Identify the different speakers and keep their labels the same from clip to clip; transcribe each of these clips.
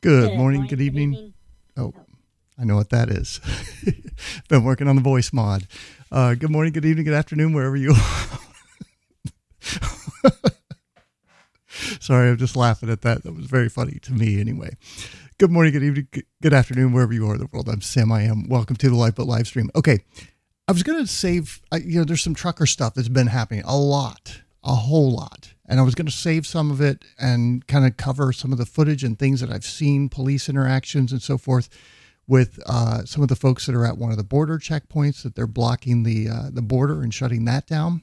Speaker 1: Good morning, good evening. Oh, I know what that is. Been working on the voice mod. Uh, good morning, good evening, good afternoon, wherever you are. Sorry, I'm just laughing at that. That was very funny to me, anyway. Good morning, good evening, good afternoon, wherever you are in the world. I'm Sam. I am. Welcome to the Lifeboat live stream. Okay, I was going to save. You know, there's some trucker stuff that's been happening a lot, a whole lot, and I was going to save some of it and kind of cover some of the footage and things that I've seen, police interactions and so forth, with uh, some of the folks that are at one of the border checkpoints that they're blocking the uh, the border and shutting that down.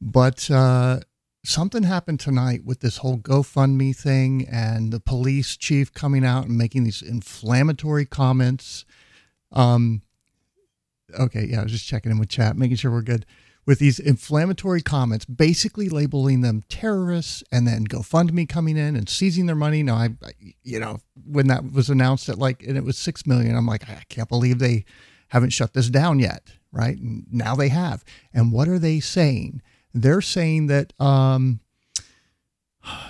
Speaker 1: But uh, something happened tonight with this whole GoFundMe thing and the police chief coming out and making these inflammatory comments. Um, okay, yeah, I was just checking in with chat, making sure we're good with these inflammatory comments, basically labeling them terrorists, and then GoFundMe coming in and seizing their money. Now, I, you know, when that was announced at like, and it was six million, I'm like, I can't believe they haven't shut this down yet, right? And now they have. And what are they saying? They're saying that, um,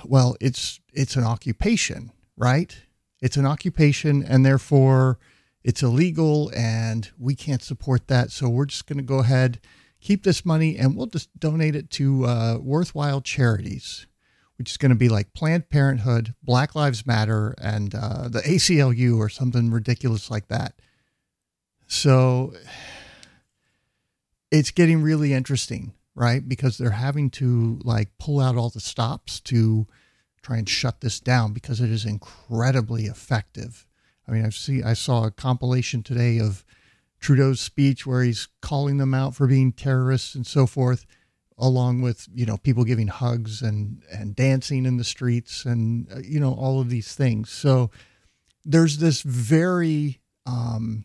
Speaker 1: well, it's it's an occupation, right? It's an occupation, and therefore it's illegal, and we can't support that. So we're just going to go ahead keep this money and we'll just donate it to uh, worthwhile charities, which is going to be like Planned Parenthood, Black Lives Matter, and uh, the ACLU or something ridiculous like that. So it's getting really interesting, right? Because they're having to like pull out all the stops to try and shut this down because it is incredibly effective. I mean, I've seen I saw a compilation today of Trudeau's speech where he's calling them out for being terrorists and so forth, along with you know people giving hugs and and dancing in the streets and uh, you know all of these things. So there's this very, um,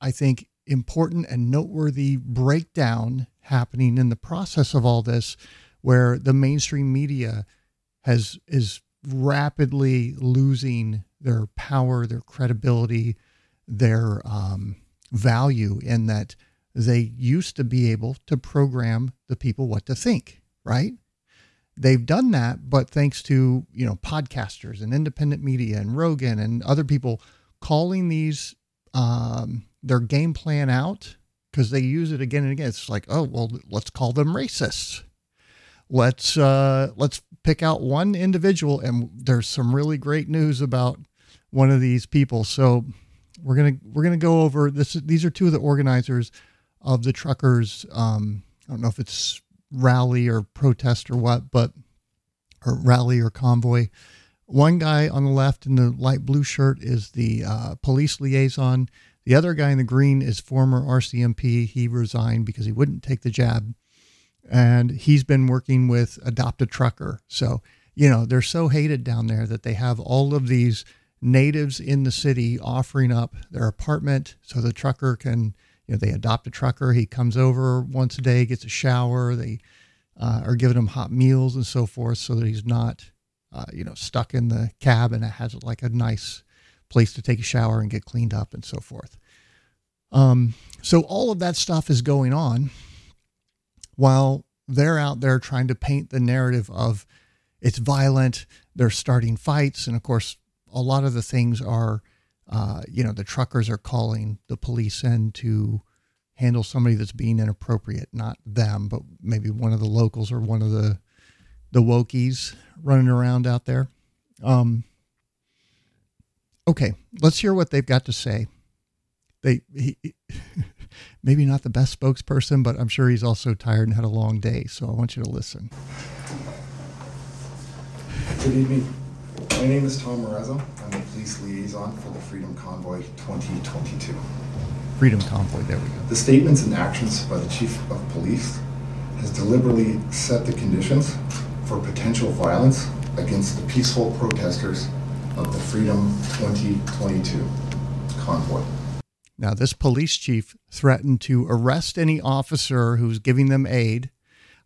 Speaker 1: I think, important and noteworthy breakdown happening in the process of all this, where the mainstream media has is rapidly losing their power, their credibility, their um, value in that they used to be able to program the people what to think, right? They've done that, but thanks to, you know, podcasters and independent media and Rogan and other people calling these um, their game plan out because they use it again and again. It's like, oh, well, let's call them racists. Let's uh, let's pick out one individual, and there's some really great news about one of these people. So we're gonna we're gonna go over this. These are two of the organizers of the truckers. Um, I don't know if it's rally or protest or what, but or rally or convoy. One guy on the left in the light blue shirt is the uh, police liaison. The other guy in the green is former RCMP. He resigned because he wouldn't take the jab, and he's been working with Adopt a Trucker. So you know they're so hated down there that they have all of these natives in the city offering up their apartment so the trucker can, you know, they adopt a trucker. He comes over once a day, gets a shower. They uh, are giving him hot meals and so forth so that he's not, uh, you know, stuck in the cab and it has like a nice place to take a shower and get cleaned up and so forth. Um, so all of that stuff is going on while they're out there trying to paint the narrative of it's violent, they're starting fights, and of course a lot of the things are, uh, you know, the truckers are calling the police in to handle somebody that's being inappropriate, not them, but maybe one of the locals or one of the the wokies running around out there. Um, okay, let's hear what they've got to say. They he, maybe not the best spokesperson, but I'm sure he's also tired and had a long day. So I want you to listen.
Speaker 2: Good evening. My name is Tom Marazzo. I'm the police liaison for the Freedom Convoy 2022.
Speaker 1: Freedom Convoy, there we go.
Speaker 2: The statements and actions by the Chief of Police has deliberately set the conditions for potential violence against the peaceful protesters of the Freedom 2022 convoy.
Speaker 1: Now, this police chief threatened to arrest any officer who's giving them aid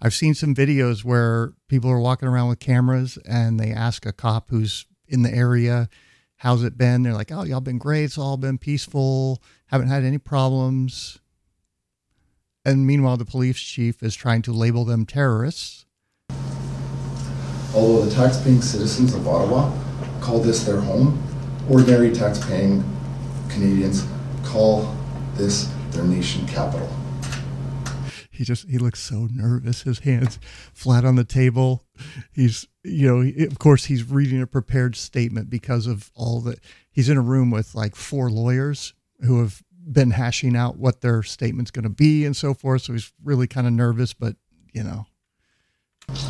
Speaker 1: I've seen some videos where people are walking around with cameras and they ask a cop who's in the area, how's it been? They're like, oh, y'all been great. It's all been peaceful. Haven't had any problems. And meanwhile, the police chief is trying to label them terrorists.
Speaker 2: Although the taxpaying citizens of Ottawa call this their home. Ordinary tax-paying Canadians call this their nation capital.
Speaker 1: He just he looks so nervous. His hands flat on the table. He's you know of course he's reading a prepared statement because of all that. He's in a room with like four lawyers who have been hashing out what their statement's going to be and so forth. So he's really kind of nervous, but you know.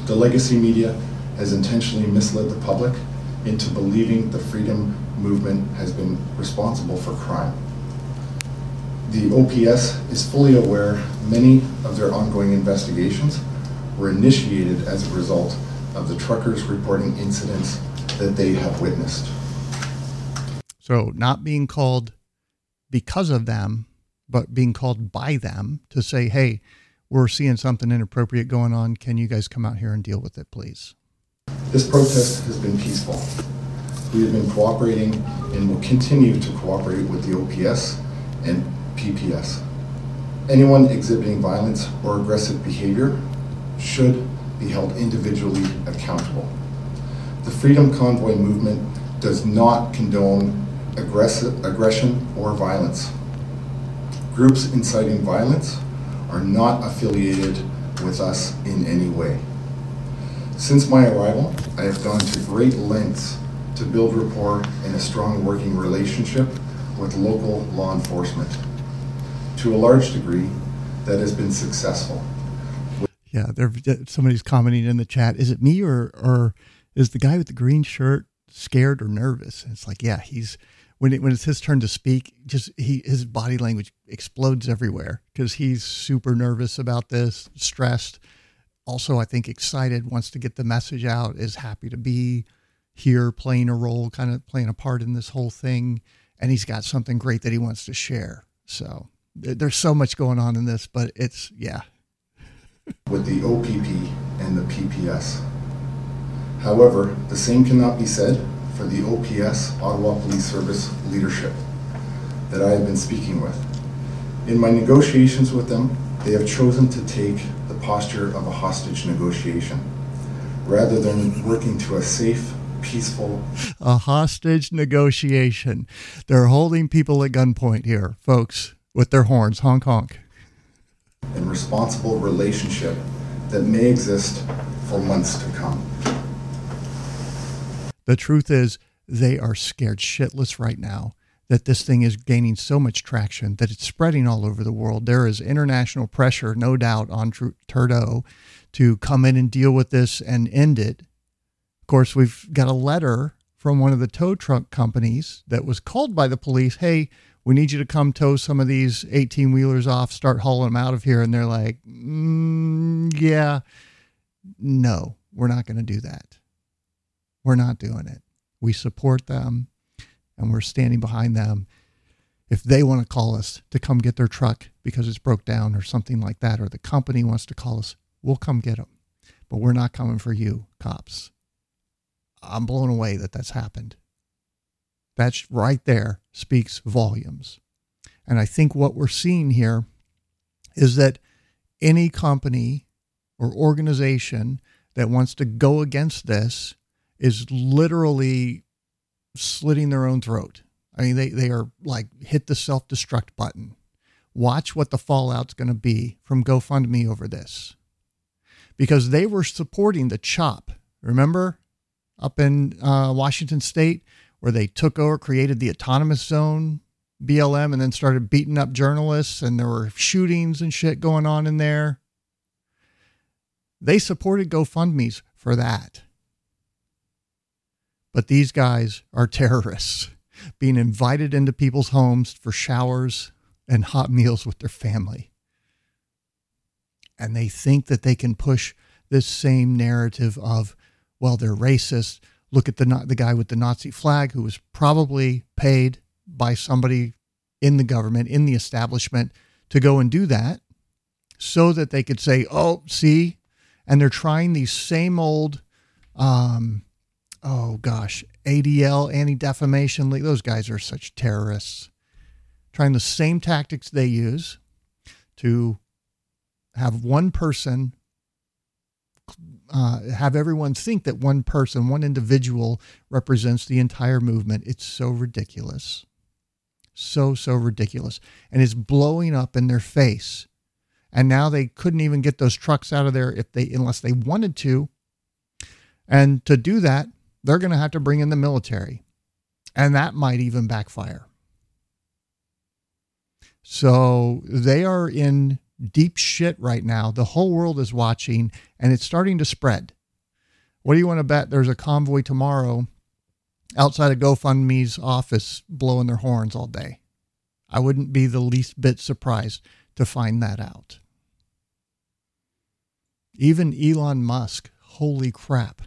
Speaker 2: The legacy media has intentionally misled the public into believing the freedom movement has been responsible for crime. The OPS is fully aware many of their ongoing investigations were initiated as a result of the truckers reporting incidents that they have witnessed.
Speaker 1: So, not being called because of them, but being called by them to say, hey, we're seeing something inappropriate going on. Can you guys come out here and deal with it, please?
Speaker 2: This protest has been peaceful. We have been cooperating and will continue to cooperate with the OPS and PPS. Anyone exhibiting violence or aggressive behavior should be held individually accountable. The Freedom Convoy movement does not condone aggression or violence. Groups inciting violence are not affiliated with us in any way. Since my arrival, I have gone to great lengths to build rapport and a strong working relationship with local law enforcement. To a large degree, that has been successful.
Speaker 1: Yeah, there. Somebody's commenting in the chat. Is it me or or is the guy with the green shirt scared or nervous? And it's like, yeah, he's when it, when it's his turn to speak, just he his body language explodes everywhere because he's super nervous about this, stressed. Also, I think excited, wants to get the message out, is happy to be here, playing a role, kind of playing a part in this whole thing, and he's got something great that he wants to share. So there's so much going on in this, but it's yeah.
Speaker 2: With the OPP and the PPS. However, the same cannot be said for the OPS, Ottawa Police Service leadership, that I have been speaking with. In my negotiations with them, they have chosen to take the posture of a hostage negotiation rather than working to a safe, peaceful.
Speaker 1: A hostage negotiation. They're holding people at gunpoint here, folks, with their horns, honk honk.
Speaker 2: And responsible relationship that may exist for months to come.
Speaker 1: The truth is, they are scared shitless right now that this thing is gaining so much traction that it's spreading all over the world. There is international pressure, no doubt, on Trudeau to come in and deal with this and end it. Of course, we've got a letter from one of the tow truck companies that was called by the police hey, we need you to come tow some of these 18 wheelers off, start hauling them out of here. And they're like, mm, yeah, no, we're not going to do that. We're not doing it. We support them and we're standing behind them. If they want to call us to come get their truck because it's broke down or something like that, or the company wants to call us, we'll come get them. But we're not coming for you, cops. I'm blown away that that's happened. That's right there speaks volumes. And I think what we're seeing here is that any company or organization that wants to go against this is literally slitting their own throat. I mean, they, they are like, hit the self destruct button. Watch what the fallout's going to be from GoFundMe over this. Because they were supporting the CHOP. Remember up in uh, Washington State where they took over, created the autonomous zone, BLM, and then started beating up journalists, and there were shootings and shit going on in there. They supported GoFundMe's for that. But these guys are terrorists being invited into people's homes for showers and hot meals with their family. And they think that they can push this same narrative of, well, they're racist. Look at the the guy with the Nazi flag who was probably paid by somebody in the government, in the establishment, to go and do that so that they could say, oh, see, and they're trying these same old um, oh gosh, ADL, Anti Defamation League, those guys are such terrorists. Trying the same tactics they use to have one person uh, have everyone think that one person, one individual represents the entire movement. It's so ridiculous. So, so ridiculous. And it's blowing up in their face. And now they couldn't even get those trucks out of there if they unless they wanted to. And to do that, they're going to have to bring in the military. And that might even backfire. So they are in deep shit right now. The whole world is watching and it's starting to spread. What do you want to bet there's a convoy tomorrow outside of GoFundMe's office blowing their horns all day? I wouldn't be the least bit surprised to find that out. Even Elon Musk, holy crap.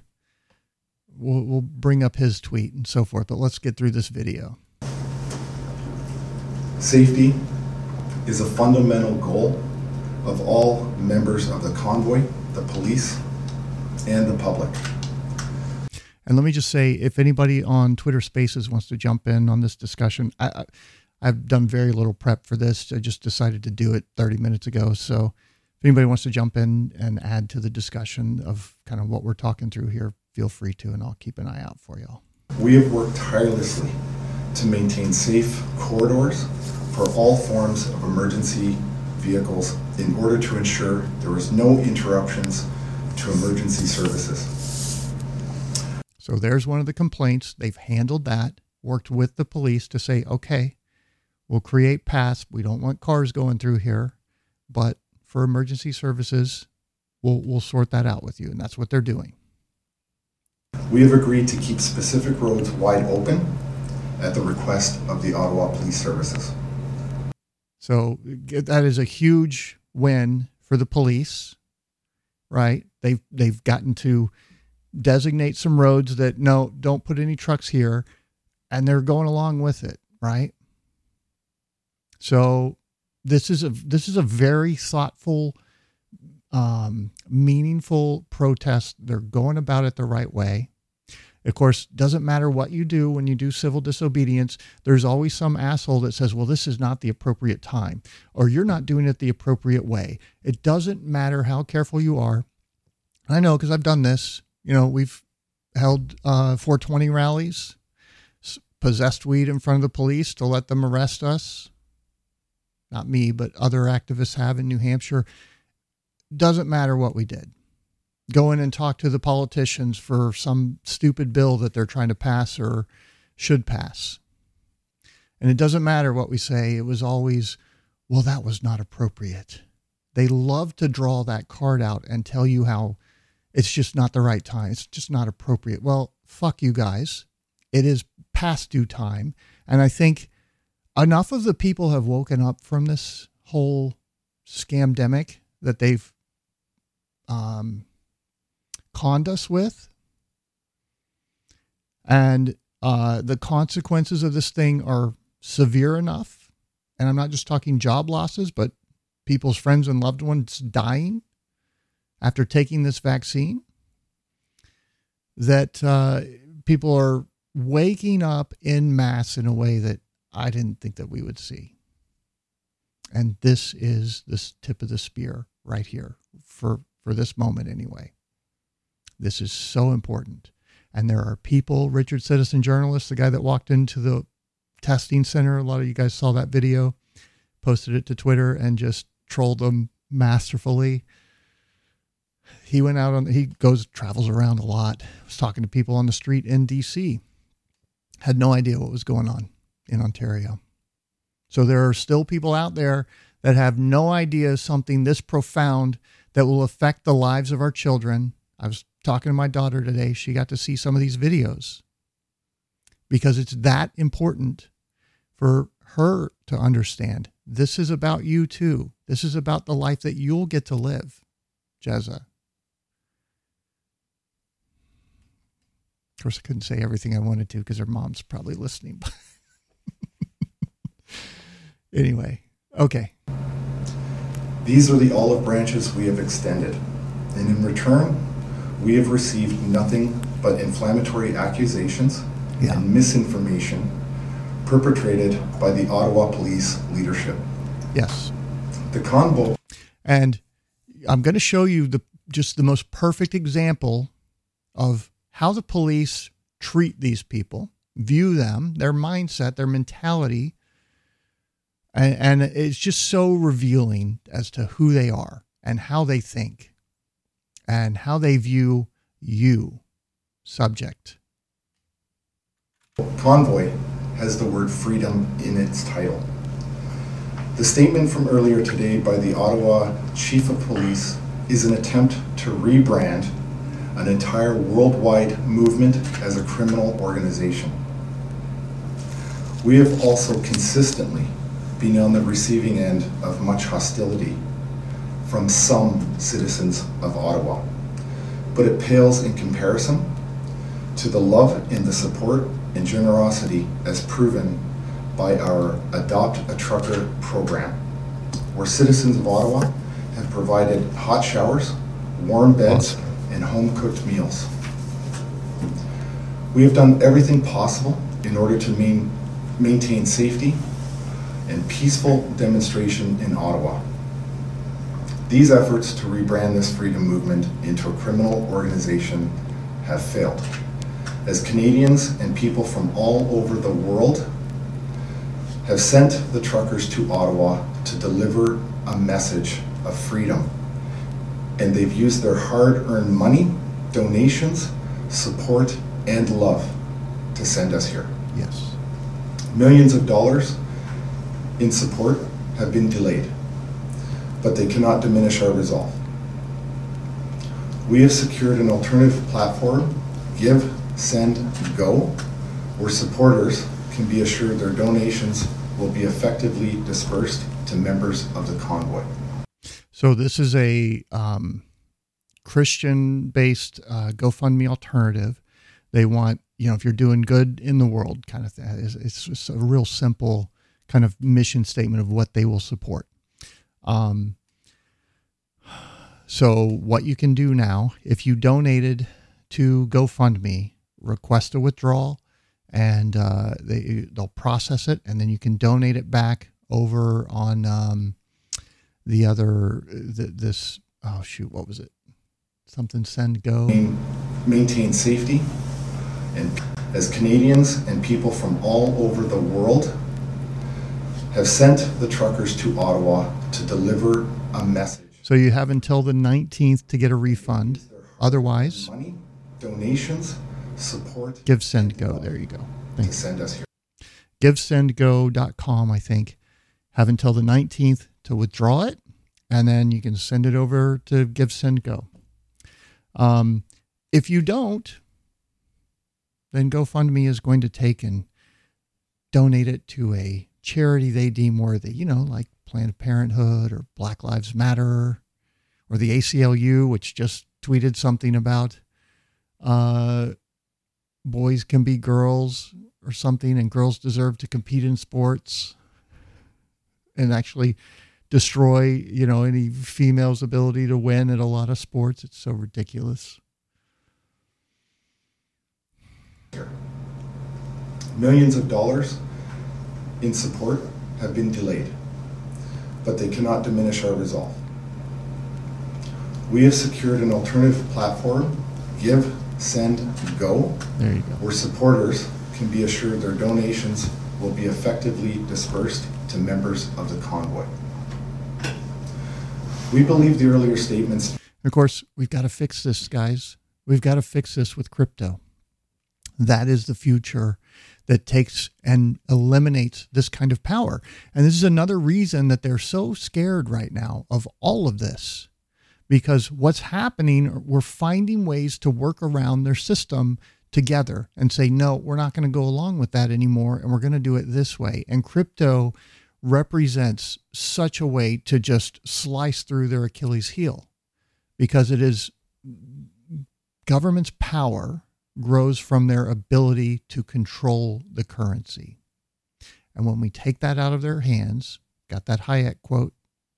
Speaker 1: We'll, we'll bring up his tweet and so forth, but let's get through this video.
Speaker 2: Safety is a fundamental goal of all members of the convoy, the police, and the public.
Speaker 1: And let me just say, if anybody on Twitter Spaces wants to jump in on this discussion, I, have done very little prep for this. I just decided to do it 30 minutes ago. So if anybody wants to jump in and add to the discussion of kind of what we're talking through here, feel free to, and I'll keep an eye out for y'all.
Speaker 2: We have worked tirelessly to maintain safe corridors for all forms of emergency vehicles in order to ensure there was no interruptions to emergency services.
Speaker 1: So there's one of the complaints. They've handled that, worked with the police to say, okay, we'll create paths. We don't want cars going through here, but for emergency services, we'll, we'll sort that out with you. And that's what they're doing.
Speaker 2: We have agreed to keep specific roads wide open at the request of the Ottawa Police Services.
Speaker 1: So that is a huge win for the police, right? They've they've gotten to designate some roads that no, don't put any trucks here, and they're going along with it, right? So this is a this is a very thoughtful, um, meaningful protest. They're going about it the right way. Of course, doesn't matter what you do when you do civil disobedience, there's always some asshole that says, well, this is not the appropriate time, or you're not doing it the appropriate way. It doesn't matter how careful you are. I know because I've done this. You know, we've held uh, 420 rallies, possessed weed in front of the police to let them arrest us. Not me, but other activists have in New Hampshire. Doesn't matter what we did go in and talk to the politicians for some stupid bill that they're trying to pass or should pass. And it doesn't matter what we say, it was always, well, that was not appropriate. They love to draw that card out and tell you how it's just not the right time. It's just not appropriate. Well, fuck you guys. It is past due time. And I think enough of the people have woken up from this whole scamdemic that they've um, conned us with. And uh, the consequences of this thing are severe enough. And I'm not just talking job losses, but people's friends and loved ones dying after taking this vaccine. That uh, people are waking up in mass in a way that I didn't think that we would see. And this is the tip of the spear right here for, for this moment, anyway. This is so important. And there are people, Richard Citizen Journalist, the guy that walked into the testing center, a lot of you guys saw that video, posted it to Twitter and just trolled them masterfully. He went out on, he goes, travels around a lot, was talking to people on the street in DC, had no idea what was going on in Ontario. So there are still people out there that have no idea something this profound that will affect the lives of our children. I was talking to my daughter today, she got to see some of these videos because it's that important for her to understand. This is about you too. This is about the life that you'll get to live, Jezza. Of course, I couldn't say everything I wanted to because her mom's probably listening. anyway, okay.
Speaker 2: These are the olive branches we have extended, and in return, we have received nothing but inflammatory accusations yeah. and misinformation perpetrated by the Ottawa police leadership.
Speaker 1: Yes.
Speaker 2: The convo.
Speaker 1: And I'm going to show you the just the most perfect example of how the police treat these people, view them, their mindset, their mentality. And, and it's just so revealing as to who they are and how they think and how they view you, subject.
Speaker 2: Convoy has the word freedom in its title. The statement from earlier today by the Ottawa Chief of Police is an attempt to rebrand an entire worldwide movement as a criminal organization. We have also consistently been on the receiving end of much hostility from some citizens of Ottawa, but it pales in comparison to the love and the support and generosity as proven by our Adopt a Trucker program, where citizens of Ottawa have provided hot showers, warm beds, and home cooked meals. We have done everything possible in order to main, maintain safety and peaceful demonstration in Ottawa. These efforts to rebrand this freedom movement into a criminal organization have failed. As Canadians and people from all over the world have sent the truckers to Ottawa to deliver a message of freedom. And they've used their hard earned money, donations, support, and love to send us here.
Speaker 1: Yes.
Speaker 2: Millions of dollars in support have been delayed, but they cannot diminish our resolve. We have secured an alternative platform, Give, Send, Go, where supporters can be assured their donations will be effectively dispersed to members of the convoy.
Speaker 1: So this is a um, Christian-based uh, GoFundMe alternative. They want you know if you're doing good in the world, kind of thing. It's, it's a real simple kind of mission statement of what they will support. Um, so what you can do now, if you donated to GoFundMe, request a withdrawal, and uh, they they'll process it, and then you can donate it back over on um, the other the, this oh shoot what was it? Something send go?
Speaker 2: Maintain safety and as Canadians and people from all over the world have sent the truckers to Ottawa to deliver a message.
Speaker 1: So you have until the 19th to get a refund. Otherwise,
Speaker 2: money, donations, support,
Speaker 1: give send go. There you go.
Speaker 2: Thanks. Send us here.
Speaker 1: GiveSendGo.com, I think, have until the 19th to withdraw it, and then you can send it over to Give Send Go. Um, if you don't, then GoFundMe is going to take and donate it to a charity they deem worthy, you know, like Planned Parenthood or Black Lives Matter or the ACLU, which just tweeted something about uh, boys can be girls or something and girls deserve to compete in sports and actually destroy, you know, any female's ability to win at a lot of sports. It's so ridiculous.
Speaker 2: Millions of dollars in support have been delayed, but they cannot diminish our resolve. We have secured an alternative platform, Give, Send, Go,
Speaker 1: there you go.
Speaker 2: where supporters can be assured their donations will be effectively dispersed to members of the convoy. We believe the earlier statements.
Speaker 1: Of course, we've got to fix this, guys. We've got to fix this with crypto. That is the future that takes and eliminates this kind of power. And this is another reason that they're so scared right now of all of this. Because what's happening, we're finding ways to work around their system together and say, no, we're not going to go along with that anymore. And we're going to do it this way. And crypto represents such a way to just slice through their Achilles heel because it is government's power grows from their ability to control the currency. And when we take that out of their hands, got that Hayek quote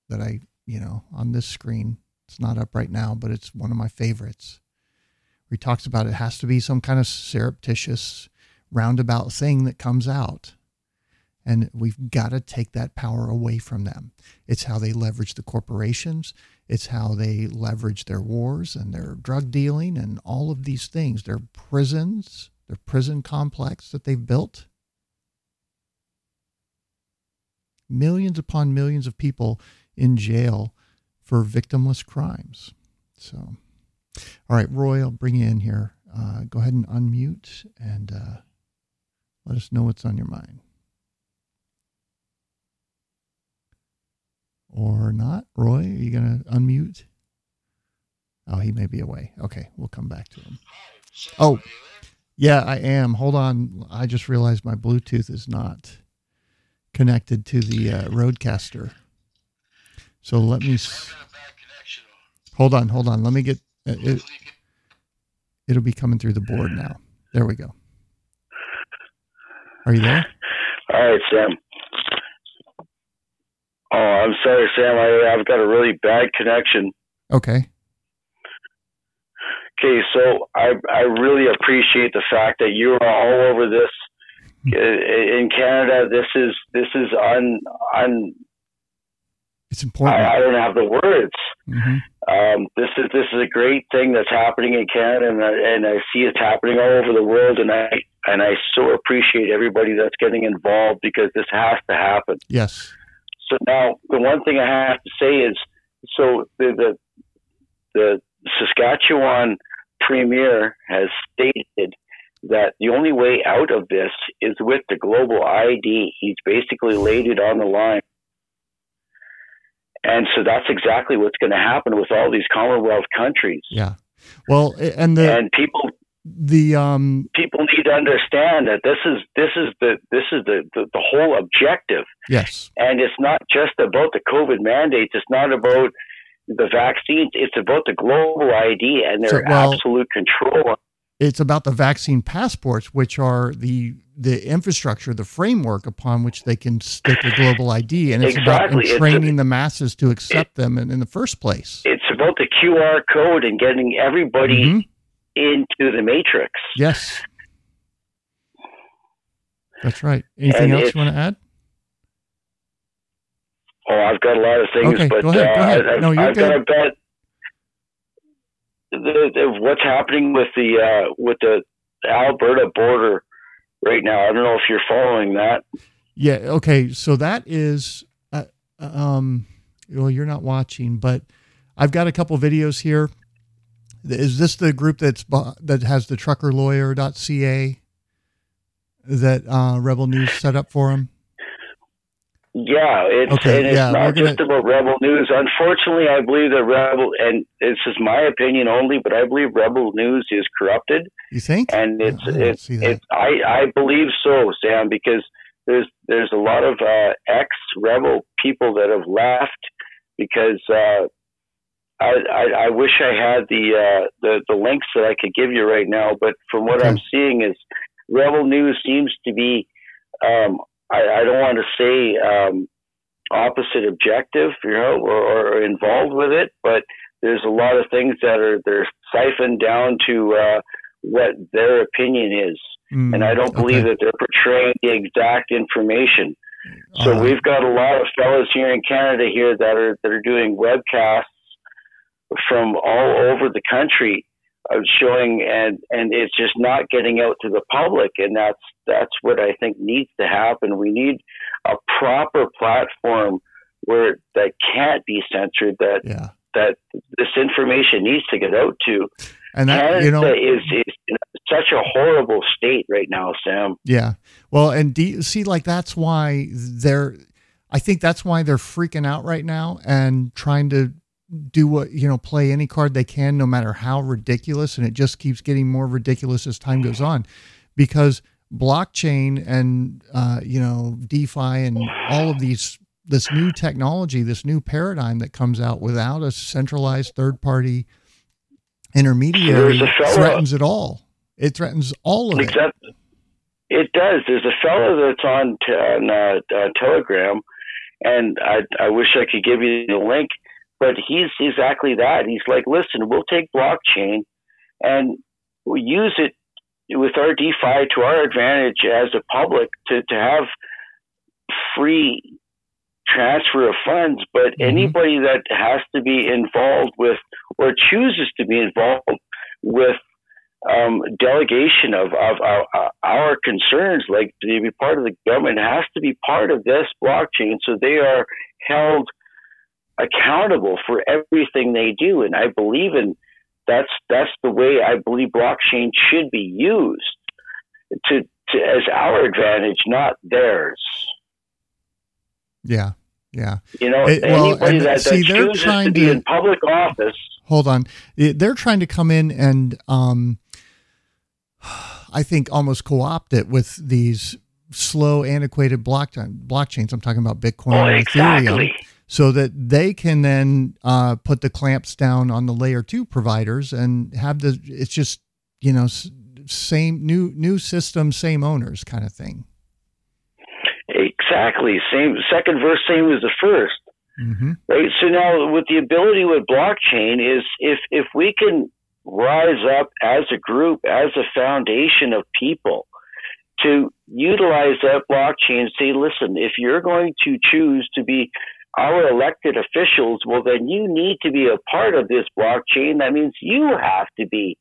Speaker 1: that I, you know, on this screen. It's not up right now, but it's one of my favorites. He talks about it has to be some kind of surreptitious roundabout thing that comes out. And we've got to take that power away from them. It's how they leverage the corporations. It's how they leverage their wars and their drug dealing and all of these things. Their prisons, their prison complex that they've built. Millions upon millions of people in jail for victimless crimes. So, all right, Roy, I'll bring you in here. Uh, go ahead and unmute and uh, let us know what's on your mind. Or not. Roy, are you going to unmute? Oh, he may be away. Okay, we'll come back to him. Oh, yeah, I am. Hold on. I just realized my Bluetooth is not connected to the uh, Rodecaster. So let me. S- hold on, hold on. Let me get. Uh, it, it'll be coming through the board now. There we go. Are you there?
Speaker 3: All right, Sam. Oh, I'm sorry, Sam. I, I've got a really bad connection.
Speaker 1: Okay.
Speaker 3: Okay, so I I really appreciate the fact that you are all over this in Canada. This is this is un un.
Speaker 1: It's important.
Speaker 3: I, I don't have the words.
Speaker 1: hmm
Speaker 3: Um, this is this is a great thing that's happening in Canada, and I, and I see it's happening all over the world, and I and I so appreciate everybody that's getting involved because this has to happen.
Speaker 1: Yes.
Speaker 3: So now the one thing I have to say is, so the the, the Saskatchewan premier has stated that the only way out of this is with the global ID. He's basically laid it on the line. And so that's exactly what's going to happen with all these Commonwealth countries.
Speaker 1: Yeah. Well, and the
Speaker 3: and people
Speaker 1: the um
Speaker 3: people need to understand that this is this is the this is the, the, the whole objective.
Speaker 1: yes
Speaker 3: And it's not just about the COVID mandates. It's not about the vaccines. It's about the global ID and their
Speaker 1: So, well-
Speaker 3: absolute control.
Speaker 1: it's about the vaccine passports, which are the the infrastructure, the framework upon which they can stick a global ID, and it's
Speaker 3: Exactly.
Speaker 1: about
Speaker 3: It's a-
Speaker 1: training the masses to accept them in, in the first place.
Speaker 3: It's about the QR code and getting everybody
Speaker 1: Mhm.
Speaker 3: Into the matrix.
Speaker 1: Yes, that's right. Anything
Speaker 3: And
Speaker 1: else you want to add?
Speaker 3: Oh, I've got a lot of things,
Speaker 1: Okay,
Speaker 3: but
Speaker 1: go ahead,
Speaker 3: uh,
Speaker 1: go ahead.
Speaker 3: I, I've,
Speaker 1: No, you're
Speaker 3: I've got
Speaker 1: good.
Speaker 3: to bet the, the, what's happening with the uh, with the Alberta border right now. I don't know if you're following that.
Speaker 1: Yeah. Okay. So that is, uh, um, well, you're not watching, but I've got a couple videos here. Is this the group that's that has the truckerlawyer.ca that uh, Rebel News set up for him?
Speaker 3: Yeah, it's
Speaker 1: Okay,
Speaker 3: and it's
Speaker 1: yeah,
Speaker 3: not
Speaker 1: gonna-
Speaker 3: just about Rebel News. Unfortunately, I believe that Rebel, and this is my opinion only, but I believe Rebel News is corrupted,
Speaker 1: You think?
Speaker 3: and it's
Speaker 1: I
Speaker 3: it's it's I I believe so, Sam, because there's there's a lot of uh, ex Rebel people that have left because. Uh, I, I, I wish I had the, uh, the the links that I could give you right now, but from what
Speaker 1: Okay.
Speaker 3: I'm seeing is Rebel News seems to be um, I, I don't want to say um, opposite objective, you know, or, or involved with it, but there's a lot of things that are they're siphoned down to uh, what their opinion is,
Speaker 1: Mm,
Speaker 3: and I don't believe
Speaker 1: okay.
Speaker 3: that they're portraying the exact information. So
Speaker 1: Uh,
Speaker 3: we've got a lot of fellows here in Canada here that are that are doing webcasts from all over the country of showing and and it's just not getting out to the public and that's that's what I think needs to happen. We need a proper platform where that can't be censored that
Speaker 1: yeah.
Speaker 3: that this information needs to get out to.
Speaker 1: And that,
Speaker 3: Canada
Speaker 1: you know,
Speaker 3: is is in such a horrible state right now, Sam.
Speaker 1: Yeah. Well, and do, see, like that's why they're. I think that's why they're freaking out right now and trying to do what you know, play any card they can, no matter how ridiculous, and it just keeps getting more ridiculous as time goes on, because blockchain and uh, you know DeFi and all of these this new technology, this new paradigm that comes out without a centralized third party intermediary
Speaker 3: There's a fella-
Speaker 1: threatens it all. It threatens all of it.
Speaker 3: Except it does. There's a fellow that's on t- on uh, uh, Telegram, and I I wish I could give you the link, but he's exactly that. He's like, listen, we'll take blockchain, and we use it with our DeFi to our advantage as a public to to have free transfer of funds, but mm-hmm. anybody that has to be involved with or chooses to be involved with um, delegation of, of our, our, concerns, like to be part of the government, has to be part of this blockchain. So they are held accountable for everything they do. And I believe in that's that's the way I believe blockchain should be used to, to as our advantage, not theirs.
Speaker 1: Yeah, yeah.
Speaker 3: You know, it, anybody well, that, see, that chooses to be to, in public office.
Speaker 1: Hold on, they're trying to come in and, um, I think, almost co-opt it with these slow, antiquated blockchain blockchains. I'm talking about Bitcoin oh, and exactly. Ethereum so that they can then uh, put the clamps down on the layer two providers and have the it's just you know same new new system same owners kind of thing.
Speaker 3: Exactly. Same second verse same as the 1st mm-hmm. right? So now with the ability with blockchain is if if we can rise up as a group as a foundation of people to utilize that blockchain and say listen if you're going to choose to be our elected officials, well, then you need to be a part of this blockchain. That means you have to be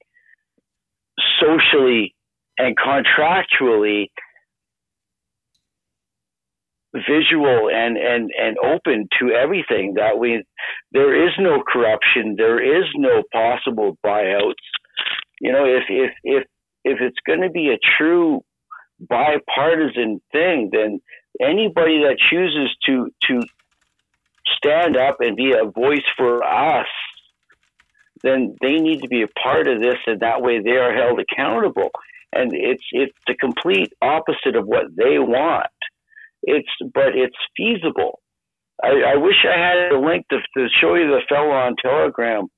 Speaker 3: socially and contractually visual and, and, and open to everything. That we there is no corruption. There is no possible buyouts. You know if if if if it's going to be a true bipartisan thing then anybody that chooses to to stand up and be a voice for us, then they need to be a part of this, and that way they are held accountable. And it's it's the complete opposite of what they want. It's but it's feasible. I, I wish I had a link to, to show you the fellow on Telegram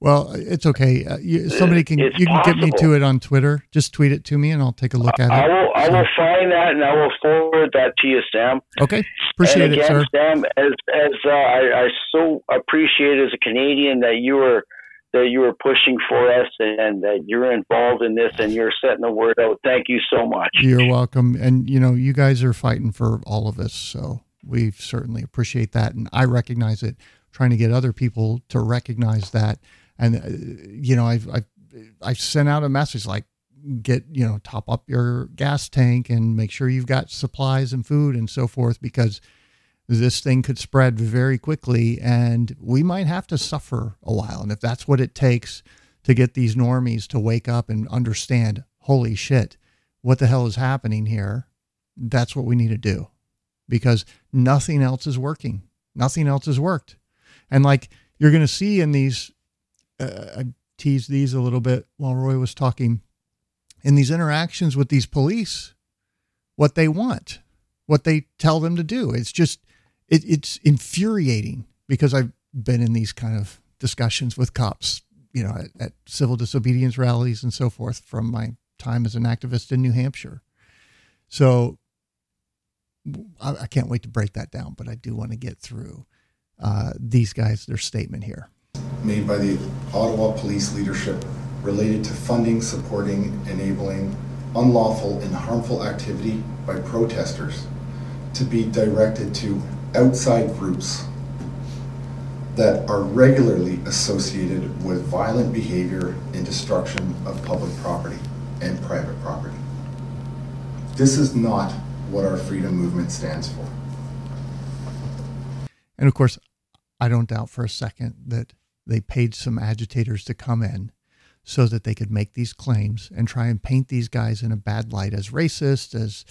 Speaker 1: well, it's okay. Uh, you, somebody can it's you can possible. get me to it on Twitter. Just tweet it to me, and I'll take a look at
Speaker 3: I
Speaker 1: it.
Speaker 3: Will, I will find that, and I will forward that to you, Sam.
Speaker 1: Okay, appreciate
Speaker 3: and
Speaker 1: again,
Speaker 3: it, sir. Sam, as as uh, I, I so appreciate as a Canadian that you were that you were pushing for us and that you're involved in this and you're setting the word out. Thank you so much.
Speaker 1: You're welcome. And you know, you guys are fighting for all of us, so we certainly appreciate that, and I recognize it. Trying to get other people to recognize that and uh, you know I've I've I've sent out a message like get you know top up your gas tank and make sure you've got supplies and food and so forth because this thing could spread very quickly and we might have to suffer a while. And if that's what it takes to get these normies to wake up and understand holy shit what the hell is happening here? That's what we need to do because nothing else is working. Nothing else has worked. And like you're going to see in these I teased these a little bit while Roy was talking. In these interactions with these police, what they want, what they tell them to do. It's just, it, it's infuriating because I've been in these kind of discussions with cops, you know, at, at civil disobedience rallies and so forth from my time as an activist in New Hampshire. So I, I can't wait to break that down, but I do want to get through uh, these guys, their statement here
Speaker 2: made by the Ottawa police leadership related to funding, supporting, enabling unlawful and harmful activity by protesters to be directed to outside groups that are regularly associated with violent behavior and destruction of public property and private property. This is not what our freedom movement stands for.
Speaker 1: And of course, I don't doubt for a second that they paid some agitators to come in so that they could make these claims and try and paint these guys in a bad light as racist, as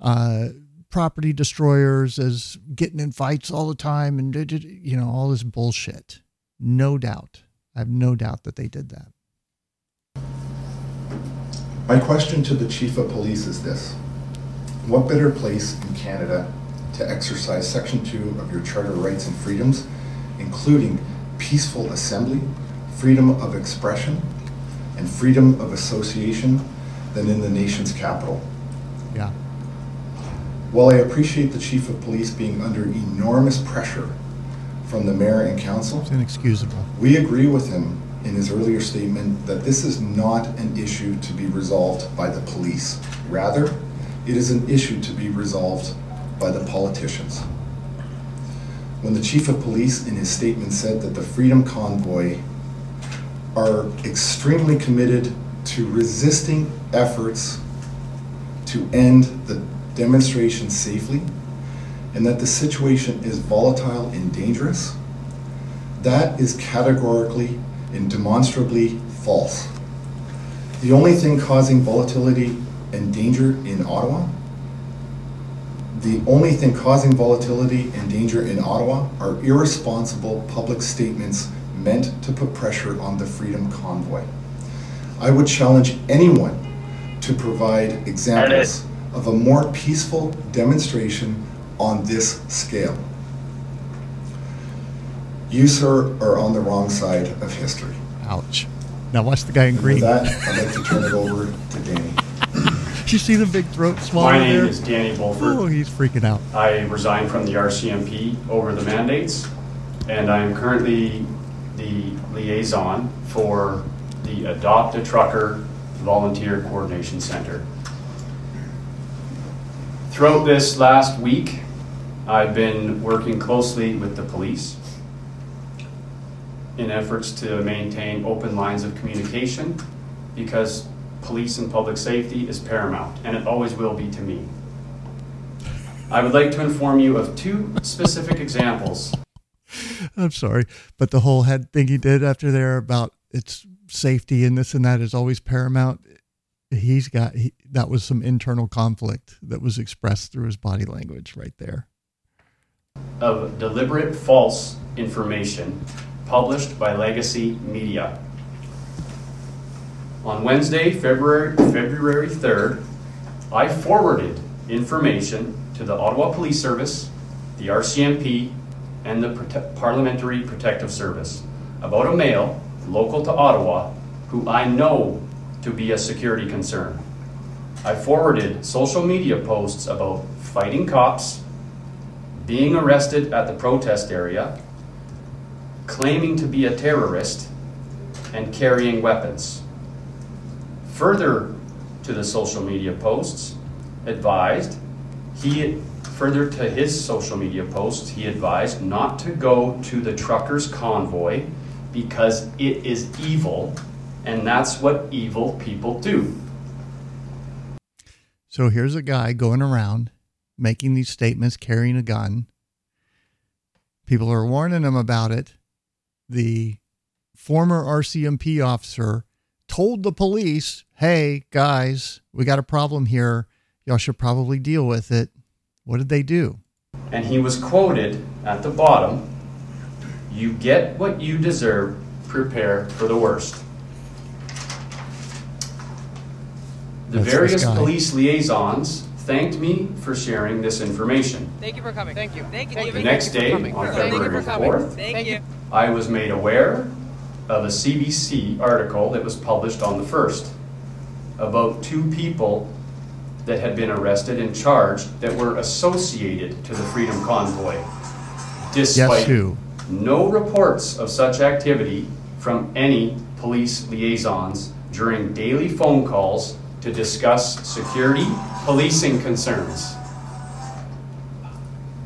Speaker 1: uh, property destroyers, as getting in fights all the time, and you know all this bullshit. No doubt, I have no doubt that they did that.
Speaker 2: My question to the chief of police is this: What better place in Canada to exercise Section Two of your Charter rights and freedoms, including peaceful assembly, freedom of expression, and freedom of association than in the nation's capital.
Speaker 1: Yeah.
Speaker 2: While I appreciate the chief of police being under enormous pressure from the mayor and council,
Speaker 1: it's inexcusable.
Speaker 2: We agree with him in his earlier statement that this is not an issue to be resolved by the police. Rather, It is an issue to be resolved by the politicians. When the chief of police in his statement said that the Freedom Convoy are extremely committed to resisting efforts to end the demonstration safely and that the situation is volatile and dangerous, that is categorically and demonstrably false. The only thing causing volatility and danger in Ottawa, the only thing causing volatility and danger in Ottawa are irresponsible public statements meant to put pressure on the Freedom Convoy. I would challenge anyone to provide examples of a more peaceful demonstration on this scale. You, sir, are on the wrong side of history.
Speaker 1: Ouch. Now watch the guy in
Speaker 2: And
Speaker 1: green.
Speaker 2: with that, I'd like to turn it over to Danny.
Speaker 1: You see the big throat swallow
Speaker 4: My name
Speaker 1: there?
Speaker 4: is Danny Bulford.
Speaker 1: Oh, he's freaking out.
Speaker 4: I resigned from the RCMP over the mandates, and I am currently the liaison for the Adopt a Trucker Volunteer Coordination Center. Throughout this last week, I've been working closely with the police in efforts to maintain open lines of communication because police and public safety is paramount, and it always will be to me. I would like to inform you of two specific examples.
Speaker 1: I'm sorry, but the whole head thing he did after there about its safety and this and that is always paramount. He's got he, that was some internal conflict that was expressed through his body language right there.
Speaker 4: of deliberate false information published by Legacy Media. On Wednesday, February, February 3rd, I forwarded information to the Ottawa Police Service, the RCMP, and the Prote- Parliamentary Protective Service about a male local to Ottawa who I know to be a security concern. I forwarded social media posts about fighting cops, being arrested at the protest area, claiming to be a terrorist, and carrying weapons. Further to the social media posts, advised, he, further to his social media posts, he advised not to go to the truckers' convoy because it is evil, and that's what evil people do.
Speaker 1: So here's a guy going around making these statements, carrying a gun. People are warning him about it. The former RCMP officer told the police, hey, guys, we got a problem here. Y'all should probably deal with it. What did they do?
Speaker 4: And he was quoted at the bottom You get what you deserve, prepare for the worst. The
Speaker 1: That's
Speaker 4: various police liaisons thanked me for sharing this information.
Speaker 5: Thank you for coming. Thank you. Thank you.
Speaker 4: The
Speaker 5: David.
Speaker 4: next
Speaker 5: you
Speaker 4: day, on
Speaker 5: Thank you for
Speaker 4: February 4th,
Speaker 5: Thank you.
Speaker 4: I was made aware of a CBC article that was published on the 1st about two people that had been arrested and charged that were associated to the Freedom Convoy. Despite
Speaker 1: who?
Speaker 4: no reports of such activity from any police liaisons during daily phone calls to discuss security policing concerns.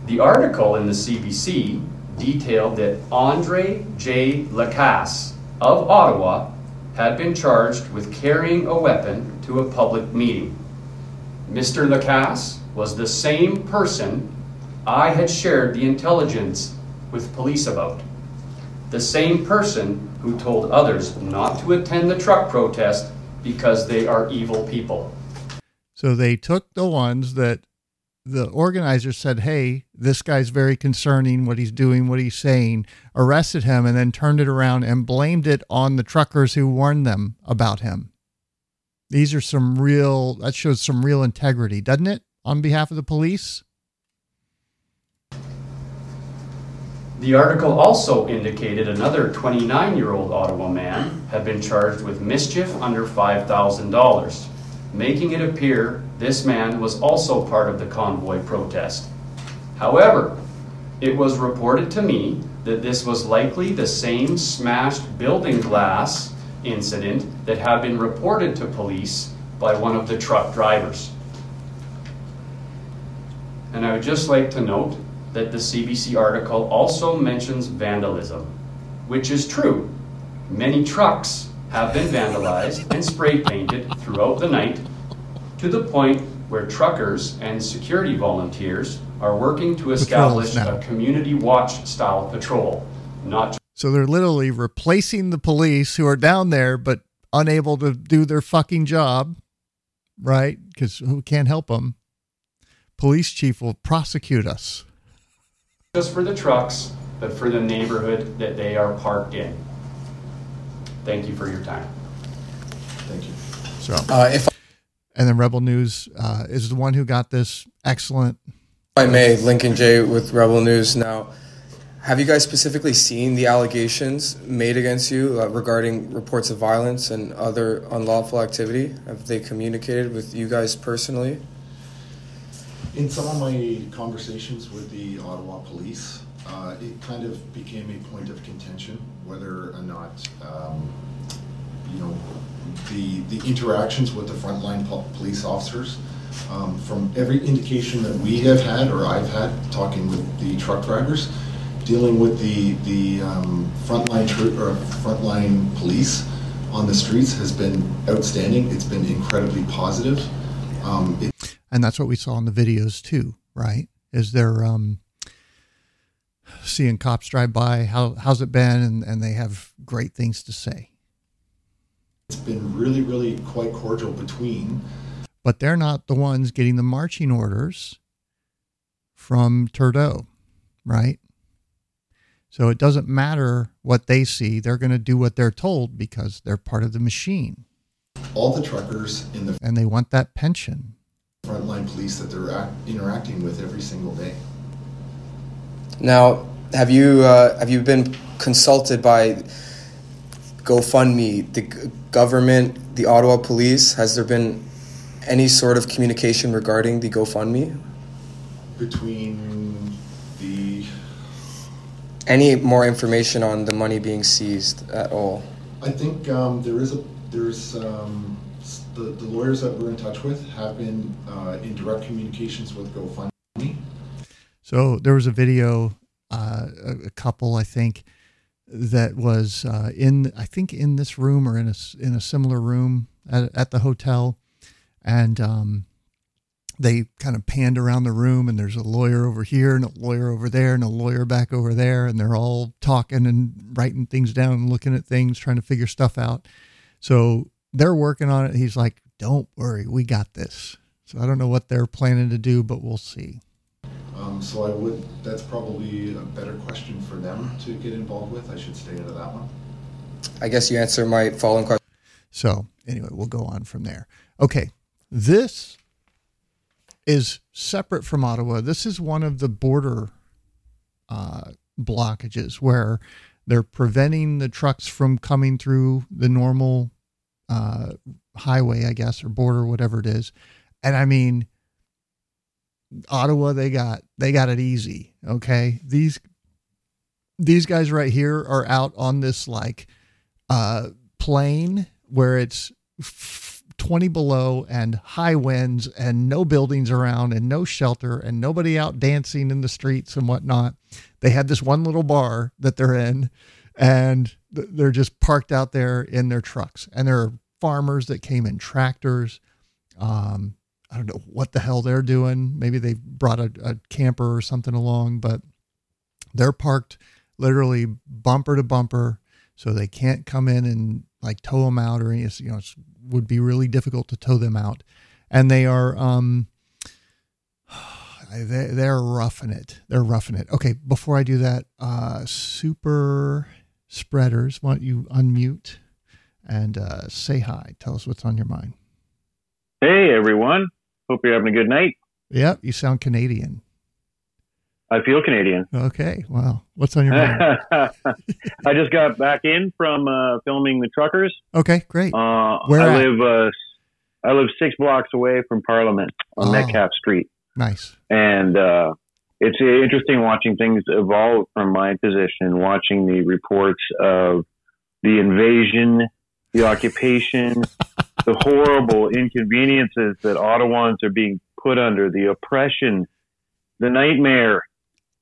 Speaker 4: The article in the CBC detailed that Andre J. Lacasse of Ottawa had been charged with carrying a weapon to a public meeting. Mr. Lacasse was the same person I had shared the intelligence with police about. The same person who told others not to attend the truck protest because they are evil people.
Speaker 1: So they took the ones that the organizer said, hey, this guy's very concerning, what he's doing, what he's saying, arrested him, and then turned it around and blamed it on the truckers who warned them about him. These are some real, that shows some real integrity, doesn't it, on behalf of the police?
Speaker 4: The article also indicated another 29 year old Ottawa man had been charged with mischief under $5,000, making it appear this man was also part of the convoy protest. However, it was reported to me that this was likely the same smashed building glass incident that had been reported to police by one of the truck drivers. And I would just like to note that the CBC article also mentions vandalism, which is true. Many trucks have been vandalized and spray painted throughout the night to the point where truckers and security volunteers are working to establish a community watch style patrol, not
Speaker 1: so they're literally replacing the police who are down there but unable to do their fucking job, right? Because who can't help them? Police chief will prosecute us.
Speaker 4: Just for the trucks, but for the neighborhood that they are parked in. Thank you for your time.
Speaker 2: Thank you.
Speaker 1: So, uh, if and then Rebel News uh, is the one who got this excellent. If
Speaker 5: I may, Lincoln Jay with Rebel News now. Have you guys specifically seen the allegations made against you uh, regarding reports of violence and other unlawful activity? Have they communicated with you guys personally?
Speaker 2: In some of my conversations with the Ottawa police, uh, it kind of became a point of contention whether or not, um, you know, the, the interactions with the frontline po- police officers. Um, from every indication that we have had or I've had talking with the truck drivers, dealing with the the um, frontline tr- or frontline police on the streets has been outstanding. It's been incredibly positive. Um,
Speaker 1: it- and that's what we saw in the videos too, right? Is there um, seeing cops drive by? How how's it been? And and they have great things to say.
Speaker 2: It's been really, really quite cordial between.
Speaker 1: But they're not the ones getting the marching orders from Trudeau, right? So it doesn't matter what they see, they're going to do what they're told because they're part of the machine.
Speaker 2: All the truckers in the
Speaker 1: and they want that pension.
Speaker 2: Frontline police that they're act, interacting with every single day.
Speaker 5: Now, have you uh, have you been consulted by GoFundMe, the government, the Ottawa police? Has there been any sort of communication regarding the GoFundMe?
Speaker 2: Between the
Speaker 5: any more information on the money being seized at all?
Speaker 2: I think um, there is a there's um, the, the lawyers that we're in touch with have been uh, in direct communications with GoFundMe.
Speaker 1: So there was a video, uh, a, couple I think, that was uh, in I think in this room or in a in a similar room at, at the hotel, and um, they kind of panned around the room and there's a lawyer over here and a lawyer over there and a lawyer back over there. And they're all talking and writing things down and looking at things trying to figure stuff out. So they're working on it. He's like don't worry. We got this. So i don't know what they're planning to do but we'll see
Speaker 2: um, so i would that's probably a better question for them to get involved with i should stay out of that one
Speaker 5: i guess you answer my following question
Speaker 1: so anyway we'll go on from there okay this is separate from Ottawa. This is one of the border uh, blockages where they're preventing the trucks from coming through the normal uh, highway, I guess, or border, whatever it is. And I mean, Ottawa, they got they got it easy. Okay, these these guys right here are out on this like uh, plane where it's 20 below and high winds and no buildings around and no shelter and nobody out dancing in the streets and whatnot. They had this one little bar that they're in and they're just parked out there in their trucks. And there are farmers that came in tractors. Um, I don't know what the hell they're doing. Maybe they brought a, a camper or something along, but they're parked literally bumper to bumper so they can't come in and like tow them out or any, you know, it's would be really difficult to tow them out. And they are, um, they, they're roughing it. They're roughing it. Okay. Before I do that, uh, super spreaders, why don't you unmute and uh, say hi? Tell us what's on your mind.
Speaker 6: Hey, everyone. Hope you're having a good night.
Speaker 1: Yep. You sound Canadian.
Speaker 6: I feel Canadian.
Speaker 1: Okay. Wow. What's on your mind?
Speaker 6: I just got back in from uh, filming the truckers.
Speaker 1: Okay, great.
Speaker 6: Uh, Where I at? live. Uh, I live six blocks away from Parliament on oh, Metcalfe Street.
Speaker 1: Nice.
Speaker 6: And uh, it's interesting watching things evolve from my position, watching the reports of the invasion, the occupation, the horrible inconveniences that Ottawans are being put under, the oppression the nightmare.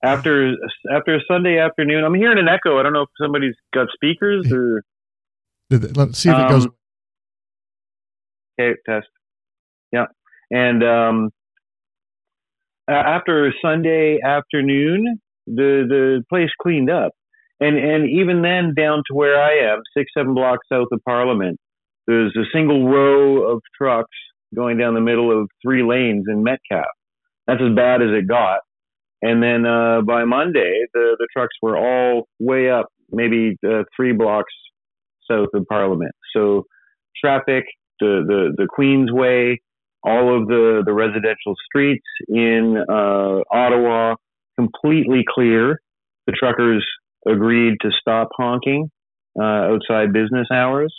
Speaker 6: After after a Sunday afternoon, I'm hearing an echo. I don't know if somebody's got speakers or.
Speaker 1: Let's see if it goes.
Speaker 6: Um, Okay, test. Yeah, and um, after Sunday afternoon, the the place cleaned up, and and even then, down to where I am, six seven blocks south of Parliament, there's a single row of trucks going down the middle of three lanes in Metcalfe. That's as bad as it got. And then uh, by Monday, the the trucks were all way up, maybe uh, three blocks south of Parliament. So traffic, the the the Queensway, all of the the residential streets in uh, Ottawa completely clear. The truckers agreed to stop honking uh, outside business hours.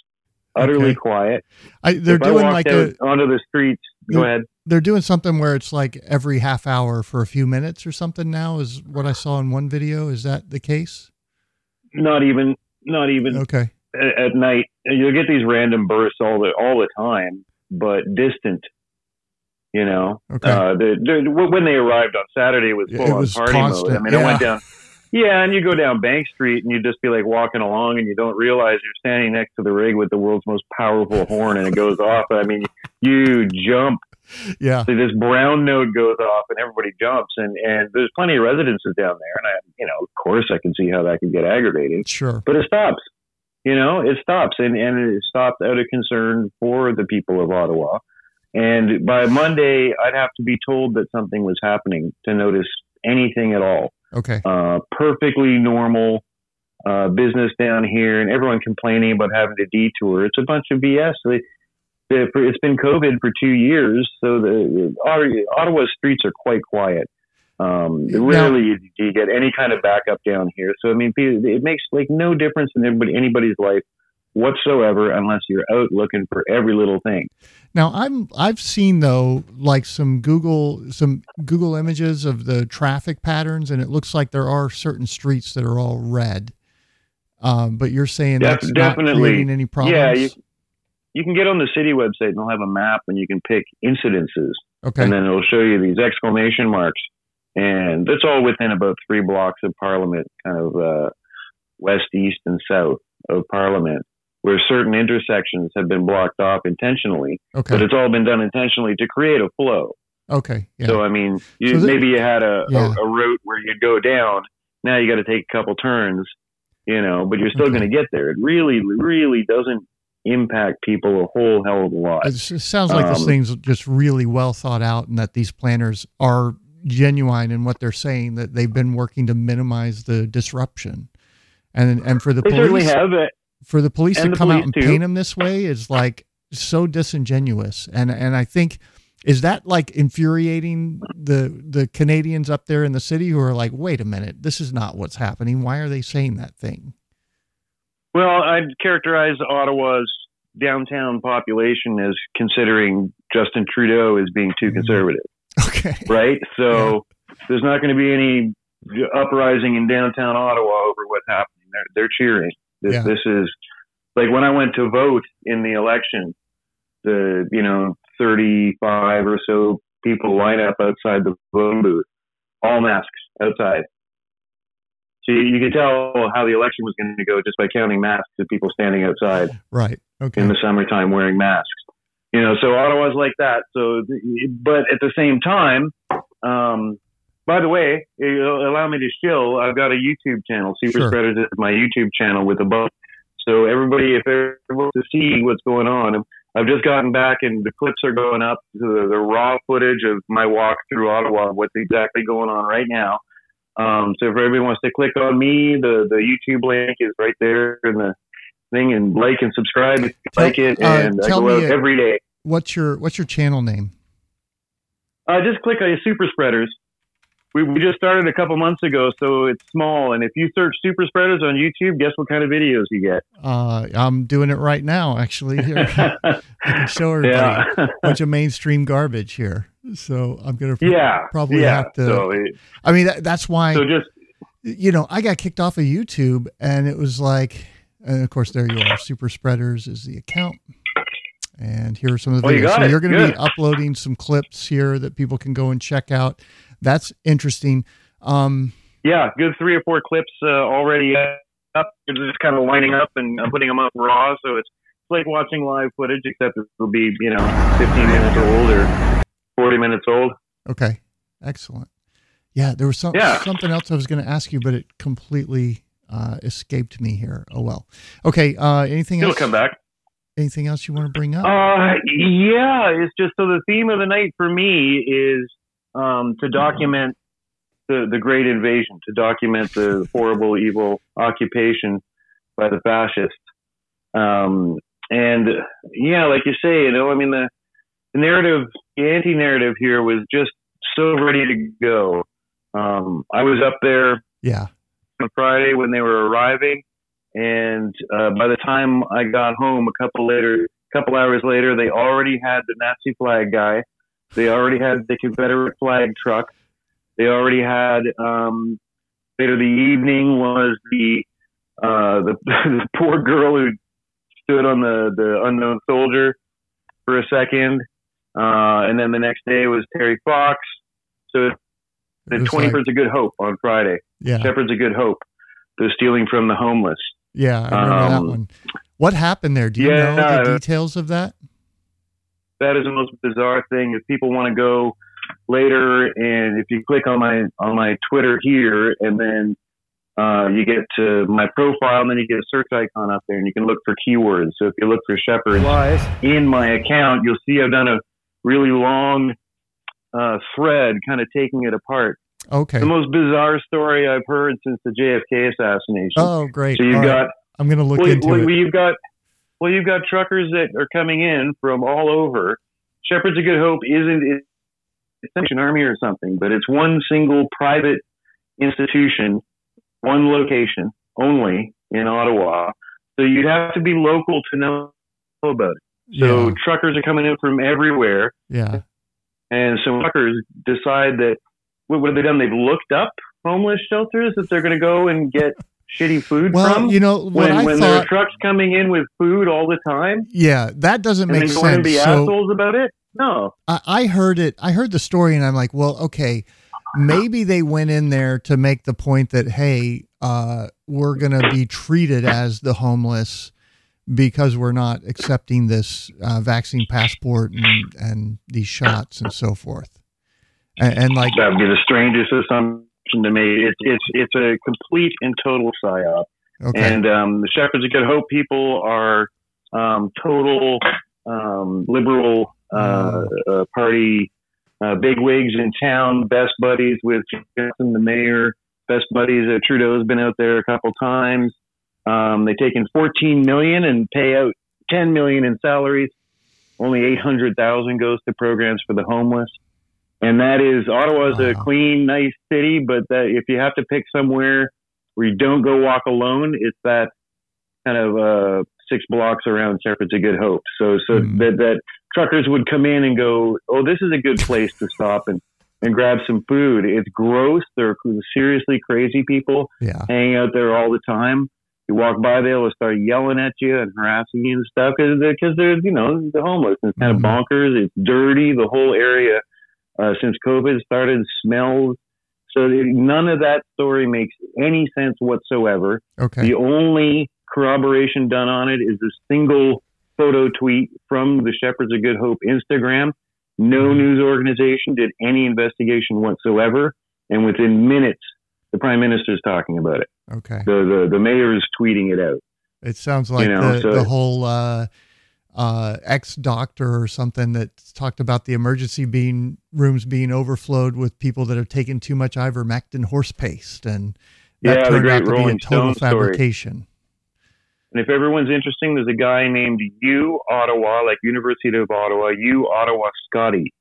Speaker 6: Utterly
Speaker 1: Okay.
Speaker 6: quiet.
Speaker 1: I, they're
Speaker 6: if
Speaker 1: doing like a
Speaker 6: onto the streets. Go ahead.
Speaker 1: they're doing something where it's like every half hour for a few minutes or something now is what I saw in one video. Is that the case?
Speaker 6: Not even. Not even
Speaker 1: Okay.
Speaker 6: at, at night. You'll get these random bursts all the all the time, but distant. You know,
Speaker 1: Okay.
Speaker 6: uh, the, the, when they arrived on Saturday, it was full
Speaker 1: it
Speaker 6: on
Speaker 1: was
Speaker 6: party
Speaker 1: constant,
Speaker 6: mode. I mean, I went down. Yeah, and you go down Bank Street and you just be like walking along and you don't realize you're standing next to the rig with the world's most powerful horn and it goes off. I mean, you jump.
Speaker 1: Yeah.
Speaker 6: So this brown note goes off and everybody jumps and and there's plenty of residences down there and I you know of course I can see how that could get aggravating
Speaker 1: Sure.
Speaker 6: but it stops. You know, it stops, and and it stops out of concern for the people of Ottawa. And by Monday, I'd have to be told that something was happening to notice anything at all.
Speaker 1: Okay.
Speaker 6: Uh, perfectly normal uh, business down here, and everyone complaining about having to detour. It's a bunch of BS. They, they, it's been COVID for two years, so the Ottawa- Ottawa's streets are quite quiet. Um,
Speaker 1: Now-
Speaker 6: rarely do you get any kind of backup down here. So I mean, it makes like no difference in anybody, anybody's life whatsoever unless you're out looking for every little thing.
Speaker 1: Now I'm I've seen though like some Google some Google images of the traffic patterns and it looks like there are certain streets that are all red. Um, but you're saying
Speaker 6: Def-
Speaker 1: that's not
Speaker 6: definitely.
Speaker 1: creating any problems.
Speaker 6: Yeah, you, you can get on the city website and they'll have a map and you can pick incidences
Speaker 1: okay.
Speaker 6: and then it'll show you these exclamation marks. And that's all within about three blocks of Parliament, kind of uh, west, east, and south of Parliament, where certain intersections have been blocked off intentionally,
Speaker 1: okay.
Speaker 6: but it's all been done intentionally to create a flow.
Speaker 1: okay. Yeah.
Speaker 6: So I mean, you,
Speaker 1: So
Speaker 6: maybe you had a,
Speaker 1: Yeah.
Speaker 6: a, a route where you'd go down. Now you got to take a couple turns, you know, but you're still
Speaker 1: Okay.
Speaker 6: going to get there. It really, really doesn't impact people a whole hell of a lot.
Speaker 1: It sounds like this
Speaker 6: Um,
Speaker 1: thing's just really well thought out, and that these planners are genuine in what they're saying. That they've been working to minimize the disruption, and and for the
Speaker 6: They certainly have it.
Speaker 1: For the police
Speaker 6: and
Speaker 1: to
Speaker 6: the
Speaker 1: come out and
Speaker 6: too.
Speaker 1: paint him this way is like so disingenuous, and and I think is that like infuriating the the Canadians up there in the city who are like, wait a minute, this is not what's happening. Why are they saying that thing?
Speaker 6: Well, I'd characterize Ottawa's downtown population as considering Justin Trudeau as being too
Speaker 1: Mhm.
Speaker 6: conservative,
Speaker 1: Okay,
Speaker 6: right? So there's not going to be any uprising in downtown Ottawa over what's happening. They're, they're cheering. This,
Speaker 1: Yeah.
Speaker 6: this is like when I went to vote in the election, the, you know, 35 or so people line up outside the voting booth, all masks outside. So you, you could tell how the election was going to go just by counting masks of people standing outside
Speaker 1: right, okay,
Speaker 6: in the summertime wearing masks. You know, so Ottawa's like that. So, but at the same time, um, by the way, allow me to shill. I've got a YouTube channel. Super
Speaker 1: Sure.
Speaker 6: Spreaders is my YouTube channel with a boat. So everybody, if they're able to see what's going on, I've just gotten back and the clips are going up. The, the raw footage of my walk through Ottawa, what's exactly going on right now. Um, so if everybody wants to click on me, the, the YouTube link is right there in the thing and like and subscribe if you
Speaker 1: Tell-
Speaker 6: like it.
Speaker 1: uh,
Speaker 6: And I
Speaker 1: tell
Speaker 6: go out
Speaker 1: me, uh,
Speaker 6: every day.
Speaker 1: what's your what's your channel name?
Speaker 6: Uh, just click on Super Spreaders. We, we just started a couple months ago, so it's small. And if you search Super Spreaders on YouTube, guess what kind of videos you get?
Speaker 1: Uh, I'm doing it right now, actually. Here, I can show everybody
Speaker 6: yeah.
Speaker 1: a bunch of mainstream garbage here. So I'm gonna
Speaker 6: yeah.
Speaker 1: probably
Speaker 6: yeah.
Speaker 1: have to.
Speaker 6: So, it,
Speaker 1: I mean, that, that's why
Speaker 6: so just
Speaker 1: you know I got kicked off of YouTube, and it was like, and of course there you are. Super spreaders is the account, And here are some of the
Speaker 6: Oh, you
Speaker 1: videos.
Speaker 6: got
Speaker 1: so
Speaker 6: it.
Speaker 1: you're going to be uploading some clips here that people can go and check out. That's interesting. Um,
Speaker 6: Yeah, good three or four clips uh, already up. They're just kind of lining up and I'm putting them up raw, so it's it's like watching live footage, except it'll be you know 15 minutes old or 40 minutes old.
Speaker 1: okay, excellent. Yeah, there was some,
Speaker 6: Yeah.
Speaker 1: something else I was going to ask you, but it completely uh, escaped me here. Oh well. Okay. Uh, anything
Speaker 6: It'll
Speaker 1: else?
Speaker 6: come back.
Speaker 1: Anything else you want to bring up?
Speaker 6: Uh, yeah, it's just so the theme of the night for me is um, to document the the great invasion, to document the horrible, evil occupation by the fascists. Um, and yeah, like you say, you know, I mean the the narrative, the anti-narrative here was just so ready to go. Um, I was up there
Speaker 1: yeah.
Speaker 6: on Friday when they were arriving, and uh, by the time I got home, a couple later, couple hours later, they already had the Nazi flag guy. They already had the Confederate flag truck. They already had. Um, later the evening was the uh, the, the poor girl who stood on the the unknown soldier for a second, uh, and then the next day was Terry Fox. So the Twenty
Speaker 1: like-
Speaker 6: Birds of Good Hope on Friday.
Speaker 1: Yeah.
Speaker 6: Shepherds of Good Hope. The stealing from the homeless.
Speaker 1: Yeah. I remember that
Speaker 6: Um,
Speaker 1: one. What happened there? Do you
Speaker 6: yeah,
Speaker 1: know the
Speaker 6: uh,
Speaker 1: details of that?
Speaker 6: That is the most bizarre thing. If people want to go later, and if you click on my on my Twitter here, and then uh, you get to my profile, and then you get a search icon up there, and you can look for keywords. So if you look for shepherds in my account, you'll see I've done a really long uh, thread, kind of taking it apart.
Speaker 1: Okay.
Speaker 6: The most bizarre story I've heard since the JFK assassination.
Speaker 1: Oh, great.
Speaker 6: so you've
Speaker 1: All right.
Speaker 6: got
Speaker 1: I'm going to look
Speaker 6: well,
Speaker 1: into
Speaker 6: well,
Speaker 1: it.
Speaker 6: you've got well, you've got truckers that are coming in from all over. Shepherds of Good Hope isn't it's an army or something, but it's one single private institution, one location only in Ottawa. So you'd have to be local to know about it. So
Speaker 1: yeah.
Speaker 6: truckers are coming in from everywhere,
Speaker 1: Yeah.
Speaker 6: and so truckers decide that what, what have they done? They've looked up homeless shelters that they're going to go and get shitty food
Speaker 1: Well,
Speaker 6: from
Speaker 1: you know
Speaker 6: when, when there are trucks coming in with food all the time
Speaker 1: Yeah, that doesn't make
Speaker 6: then going and
Speaker 1: sense.
Speaker 6: be
Speaker 1: So
Speaker 6: assholes about it? No.
Speaker 1: I, I heard it. I heard the story, and I'm like, well, okay, maybe they went in there to make the point that hey, uh, we're going to be treated as the homeless because we're not accepting this uh, vaccine passport and and these shots and so forth. And, and like,
Speaker 6: That would be the strangest assumption to me. It's it's it's a complete and total psyop.
Speaker 1: okay,
Speaker 6: And um, the Shepherds of Good Hope people are um, total um, liberal uh, uh, party uh, bigwigs in town, best buddies with Johnson, the mayor, best buddies. Uh, Trudeau's been out there a couple times. Um, they take in 14 million and pay out 10 million in salaries. Only 800,000 goes to programs for the homeless. And that is Ottawa's a
Speaker 1: Wow.
Speaker 6: clean, nice city, but that if you have to pick somewhere where you don't go walk alone, it's that kind of uh, six blocks around Shepherds of Good Hope. So, so
Speaker 1: Hmm.
Speaker 6: that that truckers would come in and go, "Oh, this is a good place to stop and and grab some food." It's gross. They're seriously crazy people
Speaker 1: yeah,
Speaker 6: hanging out there all the time. You walk by, they'll start yelling at you and harassing you and stuff because they're, cause they're, you know, the homeless. It's kind
Speaker 1: Mhm.
Speaker 6: of bonkers. It's dirty. The whole area, uh, since COVID started, smells. So none of that story makes any sense whatsoever.
Speaker 1: okay,
Speaker 6: The only corroboration done on it is a single photo tweet from the Shepherds of Good Hope Instagram. No
Speaker 1: Mhm.
Speaker 6: news organization did any investigation whatsoever. And within minutes, the prime minister's talking about it.
Speaker 1: okay.
Speaker 6: The, the, the mayor is tweeting it out.
Speaker 1: It sounds like
Speaker 6: know,
Speaker 1: the,
Speaker 6: so-
Speaker 1: the whole uh, uh, ex doctor or something that talked about the emergency being rooms being overflowed with people that have taken too much ivermectin horse paste, and that
Speaker 6: Yeah,
Speaker 1: turned
Speaker 6: great
Speaker 1: out to be a
Speaker 6: Rolling
Speaker 1: total
Speaker 6: Stone story.
Speaker 1: fabrication.
Speaker 6: And if everyone's interesting, there's a guy named U Ottawa, like University of Ottawa, U Ottawa Scotty,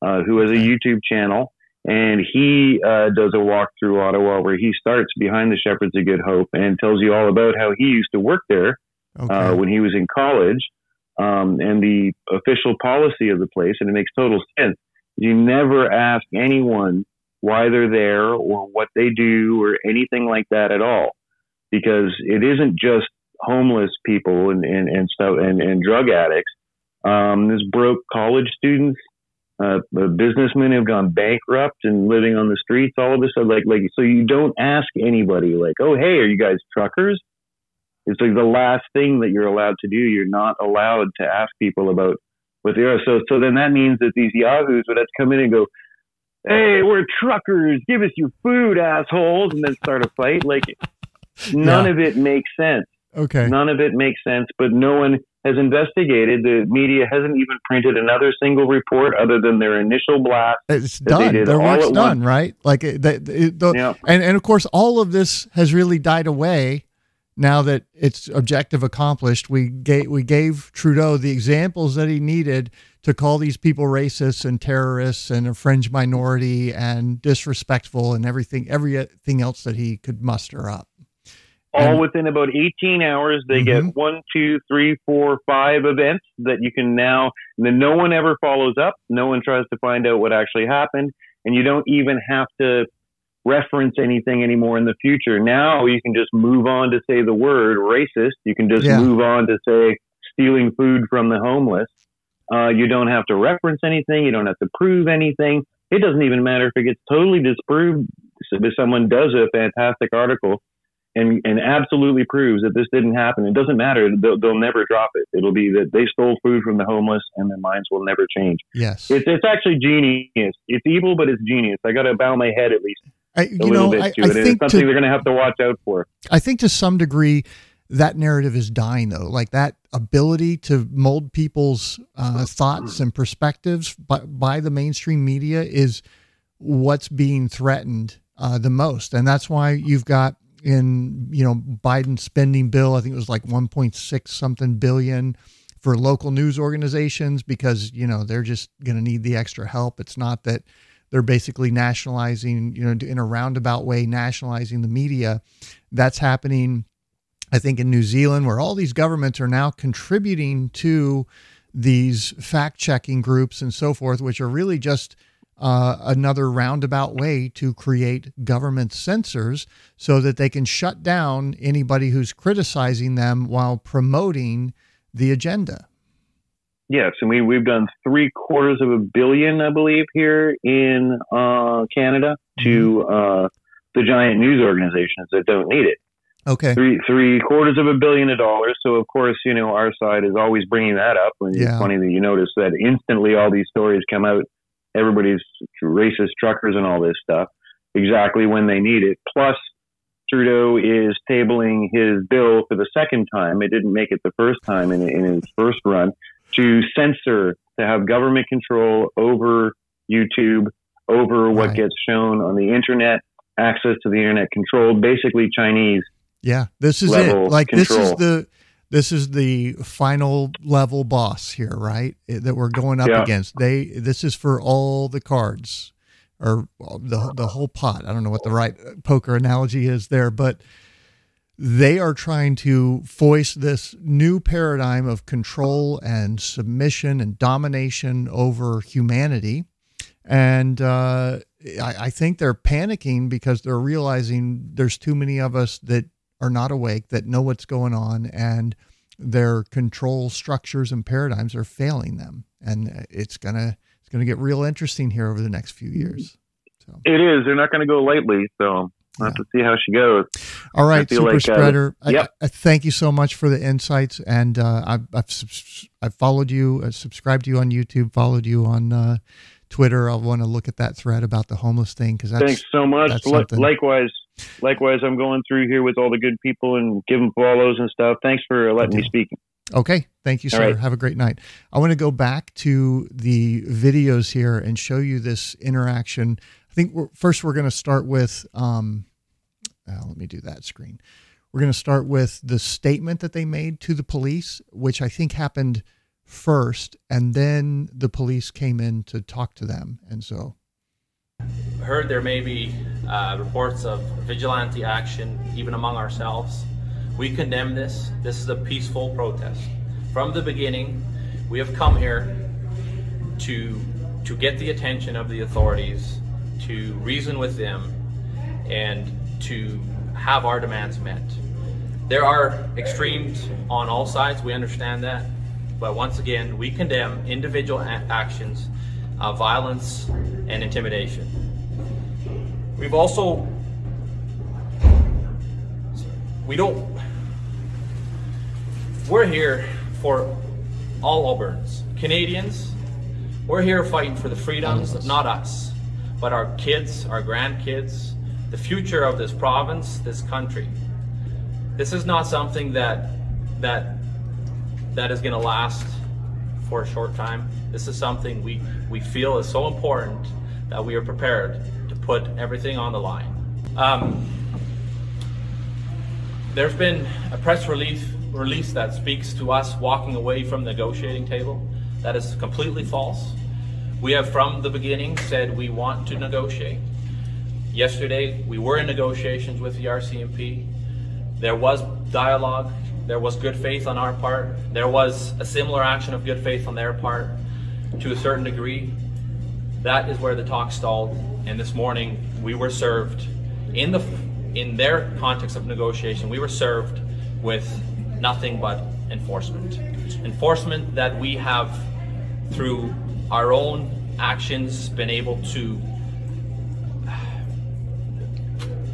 Speaker 6: uh, who has a YouTube channel. And he uh, does a walk through Ottawa where he starts behind the Shepherds of Good Hope and tells you all about how he used to work there
Speaker 1: Okay,
Speaker 6: uh, when he was in college um, and the official policy of the place. And it makes total sense. You never ask anyone why they're there or what they do or anything like that at all because it isn't just homeless people and, and, and stuff and, and drug addicts. Um, there's broke college students, uh, businessmen who've gone bankrupt and living on the streets. All of this, like, like, so you don't ask anybody, like, oh, hey, are you guys truckers? It's like the last thing that you're allowed to do. You're not allowed to ask people about what they are. So, so then that means that these yahoos would have to come in and go, hey, we're truckers. Give us your food, assholes, and then start a fight. Like, none yeah. of it makes sense.
Speaker 1: Okay.
Speaker 6: None of it makes sense, but no one has investigated. The media hasn't even printed another single report other than their initial blast.
Speaker 1: It's done. Their work's done, right? Like, the, the, yeah. and and of course, all of this has really died away now that it's objective accomplished. We gave we gave Trudeau the examples that he needed to call these people racists and terrorists and a fringe minority and disrespectful and everything everything else that he could muster up
Speaker 6: all and, within about 18 hours they mm-hmm. get one two three four five events that you can now and then no one ever follows up no one tries to find out what actually happened and you don't even have to reference anything anymore in the future now you can just move on to say the word racist you can just yeah. move on to say stealing food from the homeless uh, you don't have to reference anything you don't have to prove anything it doesn't even matter if it gets totally disproved if someone does a fantastic article and, and absolutely proves that this didn't happen. It doesn't matter. They'll, they'll never drop it. It'll be that they stole food from the homeless and their minds will never change.
Speaker 1: Yes.
Speaker 6: It's, it's actually genius. It's evil, but it's genius. I got to bow my head at least.
Speaker 1: I, you know, I, I think
Speaker 6: something to, they're going to have to watch out for.
Speaker 1: I think to some degree, that narrative is dying though. Like that ability to mold people's uh, thoughts and perspectives by, by the mainstream media is what's being threatened uh, the most. And that's why you've got in you know Biden's spending bill. I think it was like 1.6 something billion for local news organizations because you know they're just going to need the extra help. It's not that they're basically nationalizing, you know, in a roundabout way, nationalizing the media. That's happening, I think, in New Zealand, where all these governments are now contributing to these fact checking groups and so forth, which are really just uh, another roundabout way to create government censors so that they can shut down anybody who's criticizing them while promoting the agenda.
Speaker 6: Yes, and we we've done three quarters of a billion, I believe, here in uh, Canada to mm-hmm. uh, the giant news organizations that don't need it.
Speaker 1: Okay,
Speaker 6: three three quarters of a billion of dollars. So of course, you know, our side is always bringing that up. And yeah. it's funny that you notice that instantly all these stories come out everybody's racist truckers and all this stuff exactly when they need it. Plus, Trudeau is tabling his bill for the second time. It didn't make it the first time in, in his first run to censor, to have government control over YouTube, over what right. gets shown on the internet, access to the internet controlled, basically Chinese.
Speaker 1: Yeah, this is it. Like control. this is the this is the final level boss here, right? Eh, that we're going up yeah. against. They this is for all the cards or uh, the the whole pot. I don't know what the right uh, poker analogy is there, but they are trying to foist this new paradigm of control and submission and domination over humanity. And uh, I, I think they're panicking because they're realizing there's too many of us that are not awake, that know what's going on, and their control structures and paradigms are failing them. And it's gonna it's gonna get real interesting here over the next few years.
Speaker 6: So. It is. They're not going to go lightly. So We'll have to see how she goes.
Speaker 1: All right, super like, uh, spreader. Uh, yep. I, I, thank you so much for the insights, and uh, I've, I've, I've followed you, uh, subscribed to you on YouTube, followed you on uh, Twitter. I want to look at that thread about the homeless thing because
Speaker 6: thanks so much. likewise, likewise, I'm going through here with all the good people and giving follows and stuff. Thanks for letting me speak.
Speaker 1: Okay. Thank you, sir. Right. Have a great night. I want to go back to the videos here and show you this interaction. I think we're, first we're going to start with, um, uh, let me do that screen. We're going to start with the statement that they made to the police, which I think happened first, and then the police came in to talk to them. And so.
Speaker 7: Heard there may be uh, reports of vigilante action even among ourselves. We condemn this. This is a peaceful protest. From the beginning, we have come here to to get the attention of the authorities, to reason with them, and to have our demands met. There are extremes on all sides. We understand that. But once again, we condemn individual actions of violence and intimidation. We've also we don't we're here for all Albertans, Canadians. We're here fighting for the freedoms, not us, but our kids, our grandkids, the future of this province, this country. This is not something that that that is going to last for a short time. This is something we we feel is so important that we are prepared to put everything on the line. Um, there's been a press release release that speaks to us walking away from the negotiating table. That is completely false. We have from the beginning said we want to negotiate. Yesterday, we were in negotiations with the RCMP. There was dialogue. There was good faith on our part. There was a similar action of good faith on their part to a certain degree. That is where the talk stalled. And this morning, we were served in the in their context of negotiation, we were served with nothing but enforcement. Enforcement that we have, through our own actions, been able to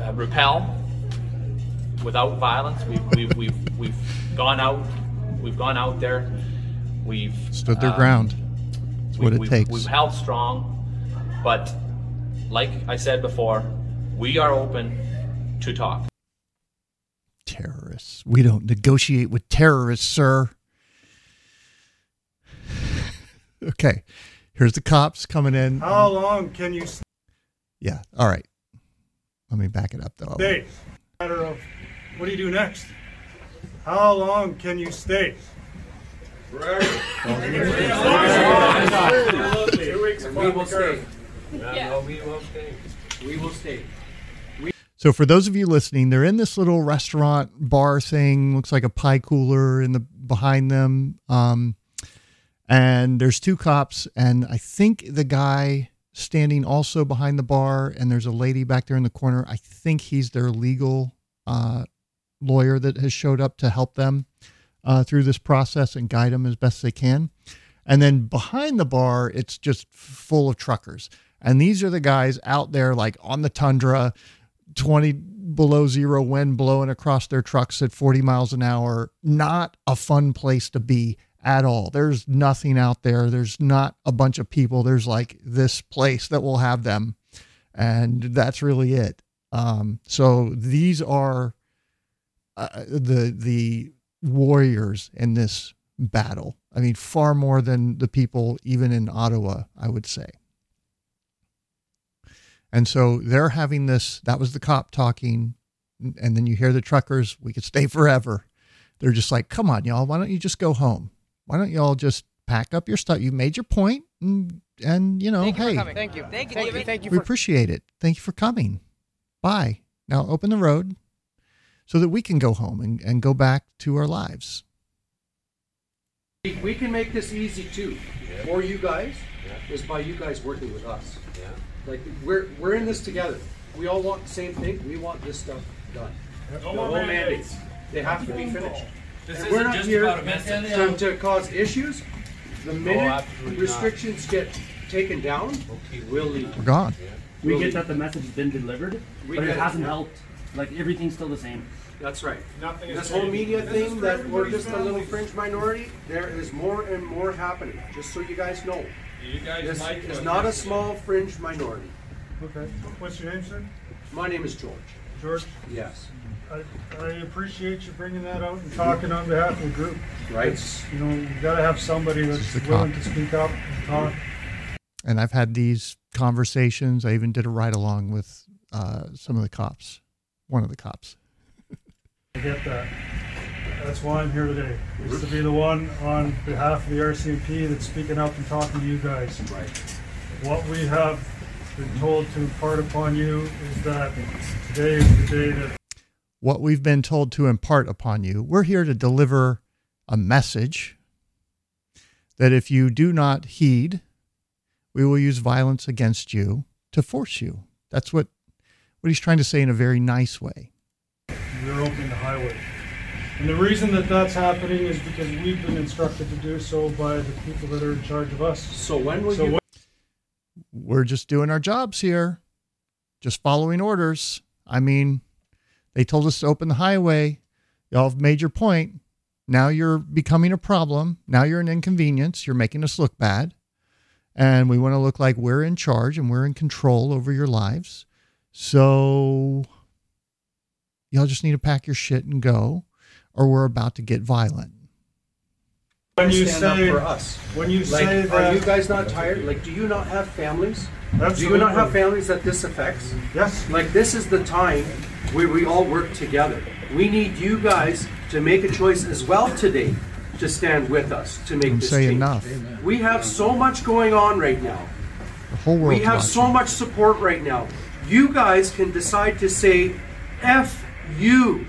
Speaker 7: uh, repel without violence. We've, we've, we've, we've gone out, we've gone out there, we've
Speaker 1: Stood their
Speaker 7: uh,
Speaker 1: ground. That's what
Speaker 7: we-
Speaker 1: it
Speaker 7: we've,
Speaker 1: takes.
Speaker 7: We've held strong, but like I said before, we are open to talk.
Speaker 1: terrorists. We don't negotiate with terrorists, sir. okay. Here's the cops coming in.
Speaker 8: How long can you
Speaker 1: Yeah. All right. Let me back it up though.
Speaker 8: stay? Matter of what do you do next? How long can you stay?
Speaker 9: We will stay. No, we will stay. We will stay.
Speaker 1: So for those of you listening, they're in this little restaurant bar thing. Looks like a pie cooler in the behind them. Um, and there's two cops, and I think the guy standing also behind the bar, and there's a lady back there in the corner. I think he's their legal uh, lawyer that has showed up to help them uh, through this process and guide them as best they can. And then behind the bar, it's just full of truckers. And these are the guys out there, like on the tundra, 20 below zero wind blowing across their trucks at 40 miles an hour. Not a fun place to be at all. There's nothing out there. There's not a bunch of people. There's like this place that will have them. And that's really it. Um, so these are uh, the the warriors in this battle. I mean, far more than the people even in Ottawa, I would say. And so they're having this. That was the cop talking, and then you hear the truckers. We could stay forever. They're just like, "Come on, y'all. Why don't you just go home? Why don't y'all just pack up your stuff? You made your point, and and you know,
Speaker 10: Thank you
Speaker 1: hey,
Speaker 10: for coming. Thank you. Thank you,
Speaker 11: Thank you. Thank you
Speaker 1: we
Speaker 11: for
Speaker 1: appreciate it. Thank you for coming. Bye. Now open the road so that we can go home and, and go back to our lives.
Speaker 11: We- We can make this easy too, for you guys, is by you guys working with us. Like, we're, we're in this together. We all want the same thing, we want this stuff done. The whole mandates, they have to be finished.
Speaker 7: This
Speaker 11: And we're
Speaker 7: isn't just
Speaker 11: here
Speaker 7: about a
Speaker 11: to, um, to cause issues. The minute
Speaker 7: absolutely not.
Speaker 11: restrictions get taken down, we'll leave.
Speaker 1: We're gone.
Speaker 12: We
Speaker 11: We'll
Speaker 12: get
Speaker 11: leave.
Speaker 12: that the message has been delivered,
Speaker 11: We
Speaker 12: but it
Speaker 11: it,
Speaker 12: hasn't
Speaker 11: yeah.
Speaker 12: helped. Like everything's still the same.
Speaker 11: That's right.
Speaker 8: Nothing is
Speaker 11: This whole media
Speaker 8: This is
Speaker 11: thing that we're
Speaker 8: everybody's
Speaker 11: just a little fringe minority, there is more and more happening, just so you guys know.
Speaker 9: You guys
Speaker 11: This
Speaker 9: might
Speaker 11: is not a
Speaker 9: this.
Speaker 11: small fringe minority.
Speaker 8: Okay. What's your name, sir?
Speaker 11: My name is George.
Speaker 8: George.
Speaker 11: Yes.
Speaker 8: I, I appreciate you bringing that out and talking on behalf of the group.
Speaker 11: Right.
Speaker 8: It's, you know, you gotta have somebody that's willing
Speaker 1: cop.
Speaker 8: to speak up and talk.
Speaker 1: And I've had these conversations. I even did a ride along with uh, some of the cops, one of the cops.
Speaker 8: I get that. That's why I'm here today, is to be the one on behalf of the RCMP that's speaking up and talking to you guys.
Speaker 11: Right.
Speaker 8: What we have been told to impart upon you is that today is the day that
Speaker 1: What we've been told to impart upon you, we're here to deliver a message that if you do not heed, we will use violence against you to force you. That's what what he's trying to say in a very nice way.
Speaker 8: we're opening the highway. And the reason that that's happening is because we've been instructed to do so by the people that are in charge of us.
Speaker 11: So when will
Speaker 8: So
Speaker 11: you?
Speaker 8: when-
Speaker 1: We're just doing our jobs here, just following orders. I mean, they told us to open the highway. Y'all have made your point. Now you're becoming a problem. Now you're an inconvenience. You're making us look bad. And we want to look like we're in charge and we're in control over your lives. So y'all just need to pack your shit and go, or we're about to get violent.
Speaker 8: When you
Speaker 11: stand up
Speaker 8: say
Speaker 11: for us.
Speaker 8: when you
Speaker 11: Like,
Speaker 8: say
Speaker 11: are you guys not tired? Like, do you not have families? Do you not have families that this affects?
Speaker 8: yes,
Speaker 11: Like, this is the time where we all work together. We need you guys to make a choice as well today to stand with us to make
Speaker 1: I'm
Speaker 11: this
Speaker 1: saying
Speaker 11: change.
Speaker 1: enough.
Speaker 11: We have so much going on right now.
Speaker 1: The whole world.
Speaker 11: We have so much support right now. You guys can decide to say F you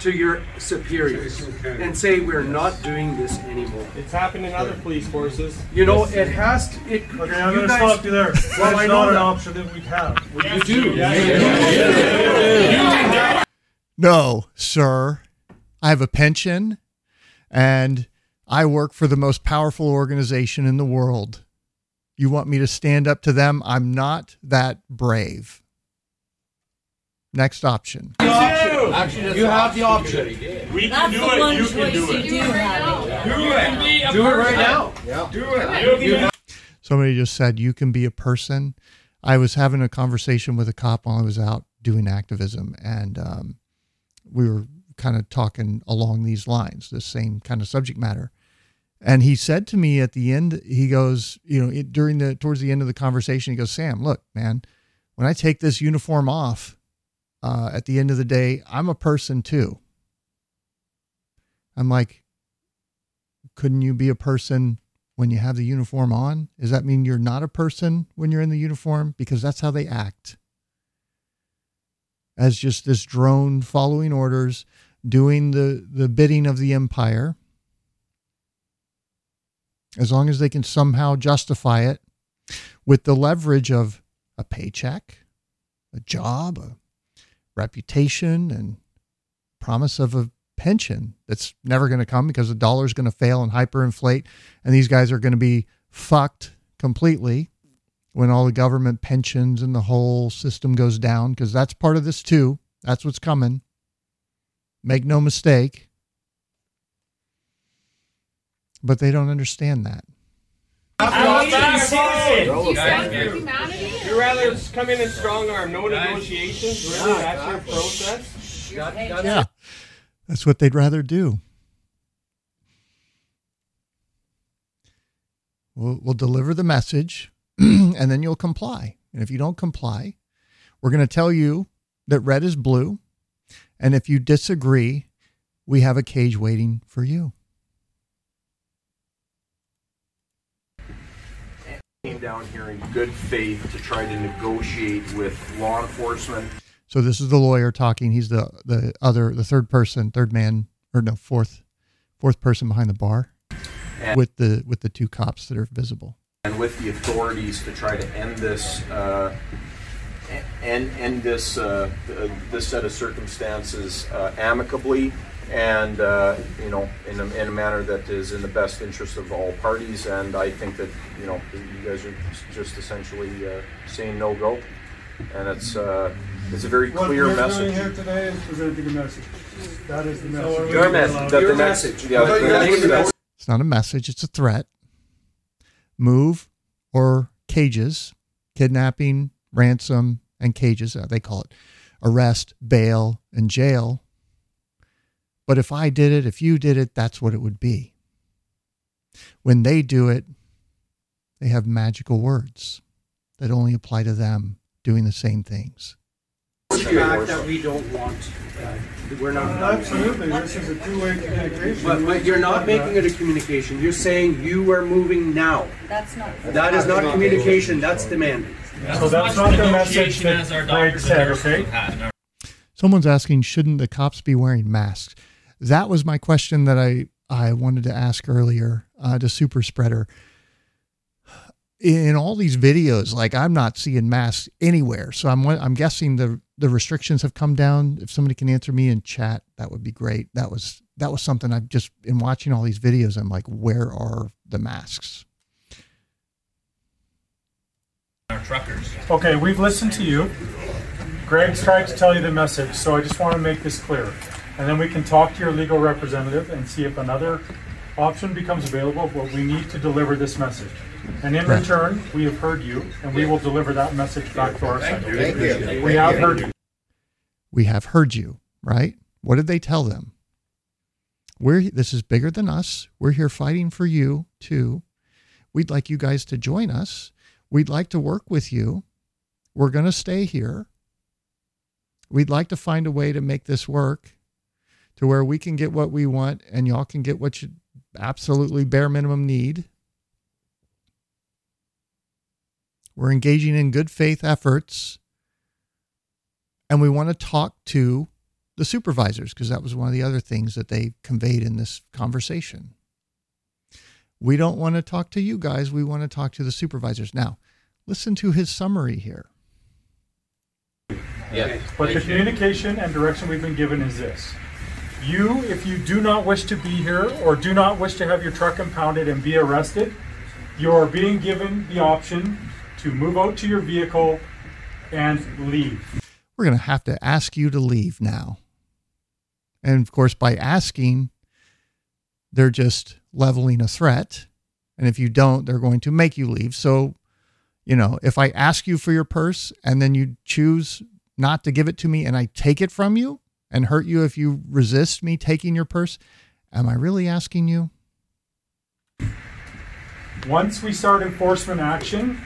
Speaker 11: to your superiors and say we're not doing this anymore.
Speaker 10: It's happened in other police forces.
Speaker 11: You know, it has to, it,
Speaker 8: Okay, I'm
Speaker 11: you
Speaker 8: going to
Speaker 11: guys,
Speaker 8: stop you there.
Speaker 11: Well,
Speaker 8: That's
Speaker 11: I know
Speaker 8: not an
Speaker 11: that.
Speaker 8: option that we have.
Speaker 11: you do.
Speaker 1: No, sir. I have a pension and I work for the most powerful organization in the world. You want me to stand up to them? I'm not that brave. Next option.
Speaker 11: Actually, you have the option.
Speaker 10: We
Speaker 13: That's the one choice you do have.
Speaker 11: Do it right now.
Speaker 10: Do it. You can
Speaker 1: Somebody just said you can be a person. I was having a conversation with a cop while I was out doing activism, and um, we were kind of talking along these lines, the same kind of subject matter. And he said to me at the end, he goes, you know, it, during the towards the end of the conversation, he goes, Sam, look, man, when I take this uniform off, uh, at the end of the day, I'm a person too. I'm like, couldn't you be a person when you have the uniform on? Does that mean you're not a person when you're in the uniform? Because that's how they act. As just this drone following orders, doing the, the bidding of the empire. As long as they can somehow justify it with the leverage of a paycheck, a job, a reputation, and promise of a pension that's never going to come because the dollar is going to fail and hyperinflate, and these guys are going to be fucked completely when all the government pensions and the whole system goes down because that's part of this too. That's what's coming. Make no mistake. But they don't understand that.
Speaker 10: You rather come in and strong arm, no negotiations? Really? That's your process?
Speaker 1: Yeah. That's what they'd rather do. We'll, we'll deliver the message and then you'll comply. And if you don't comply, we're going to tell you that red is blue. And if you disagree, we have a cage waiting for you.
Speaker 14: Came down here in good faith to try to negotiate with law enforcement.
Speaker 1: So this is the lawyer talking. He's the the other the third person, third man or no, fourth fourth person behind the bar
Speaker 14: And-
Speaker 1: with the with the two cops that are visible.
Speaker 14: and with the authorities to try to end this uh, end end this uh, this set of circumstances uh, amicably and uh, you know in a, in a manner that is in the best interest of all parties. And I think that you know you guys are just essentially uh, saying no go, and it's uh, it's a very
Speaker 8: What
Speaker 14: clear
Speaker 8: we're
Speaker 14: message.
Speaker 8: doing here today is presenting a message. That is the message.
Speaker 14: Your message, that the message, yeah, the- the message.
Speaker 1: It's not a message, it's a threat. Move or cages, kidnapping, ransom, and cages, uh, they call it arrest, bail, and jail. But if I did it, if you did it, that's what it would be. When they do it, they have magical words that only apply to them doing the same things.
Speaker 11: The fact that we don't want, uh, we're not done. yet.
Speaker 8: Absolutely, this is a two-way communication.
Speaker 11: But, but you're not making it a communication. You're saying you are moving now.
Speaker 13: That's not.
Speaker 11: That is not communication. That's demanding.
Speaker 8: So that's not the message that Greg said, okay?
Speaker 1: Someone's asking, shouldn't the cops be wearing masks? That was my question that I, I wanted to ask earlier uh, to Super Spreader. in all these videos, like I'm not seeing masks anywhere. So I'm I'm guessing the the restrictions have come down. If somebody can answer me in chat, that would be great. That was that was something I've just in watching all these videos. I'm like, where are the masks?
Speaker 15: Our truckers.
Speaker 8: Okay, we've listened to you. Greg's tried to tell you the message, so I just want to make this clear. And then we can talk to your legal representative and see if another option becomes available, but we need to deliver this message. And in
Speaker 1: Right.
Speaker 8: return, we have heard you, and we will deliver that message back to our side.
Speaker 15: Thank you.
Speaker 8: We have heard you.
Speaker 1: We have heard you, right? What did they tell them? We're this is bigger than us. We're here fighting for you too. We'd like you guys to join us. We'd like to work with you. We're going to stay here. We'd like to find a way to make this work to where we can get what we want and y'all can get what you absolutely bare minimum need. We're engaging in good faith efforts and we want to talk to the supervisors because that was one of the other things that they conveyed in this conversation. We don't want to talk to you guys, we want to talk to the supervisors. Now, listen to his summary here.
Speaker 15: Yeah.
Speaker 8: But the communication and direction we've been given is this. You, if you do not wish to be here or do not wish to have your truck impounded and be arrested, you are being given the option to move out to your vehicle and leave.
Speaker 1: We're going to have to ask you to leave now. And of course, by asking, they're just leveling a threat. And if you don't, they're going to make you leave. So, you know, if I ask you for your purse and then you choose not to give it to me and I take it from you and hurt you if you resist me taking your purse, am I really asking you?
Speaker 8: Once we start enforcement action,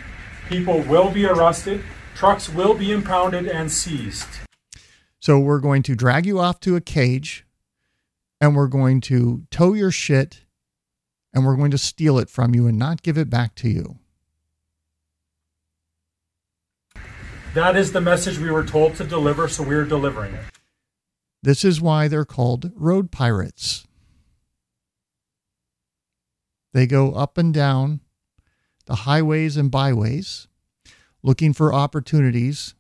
Speaker 8: people will be arrested, trucks will be impounded and seized.
Speaker 1: So we're going to drag you off to a cage and we're going to tow your shit and we're going to steal it from you and not give it back to you.
Speaker 8: That is the message we were told to deliver, so we're delivering it.
Speaker 1: This is why they're called road pirates. They go up and down the highways and byways looking for opportunities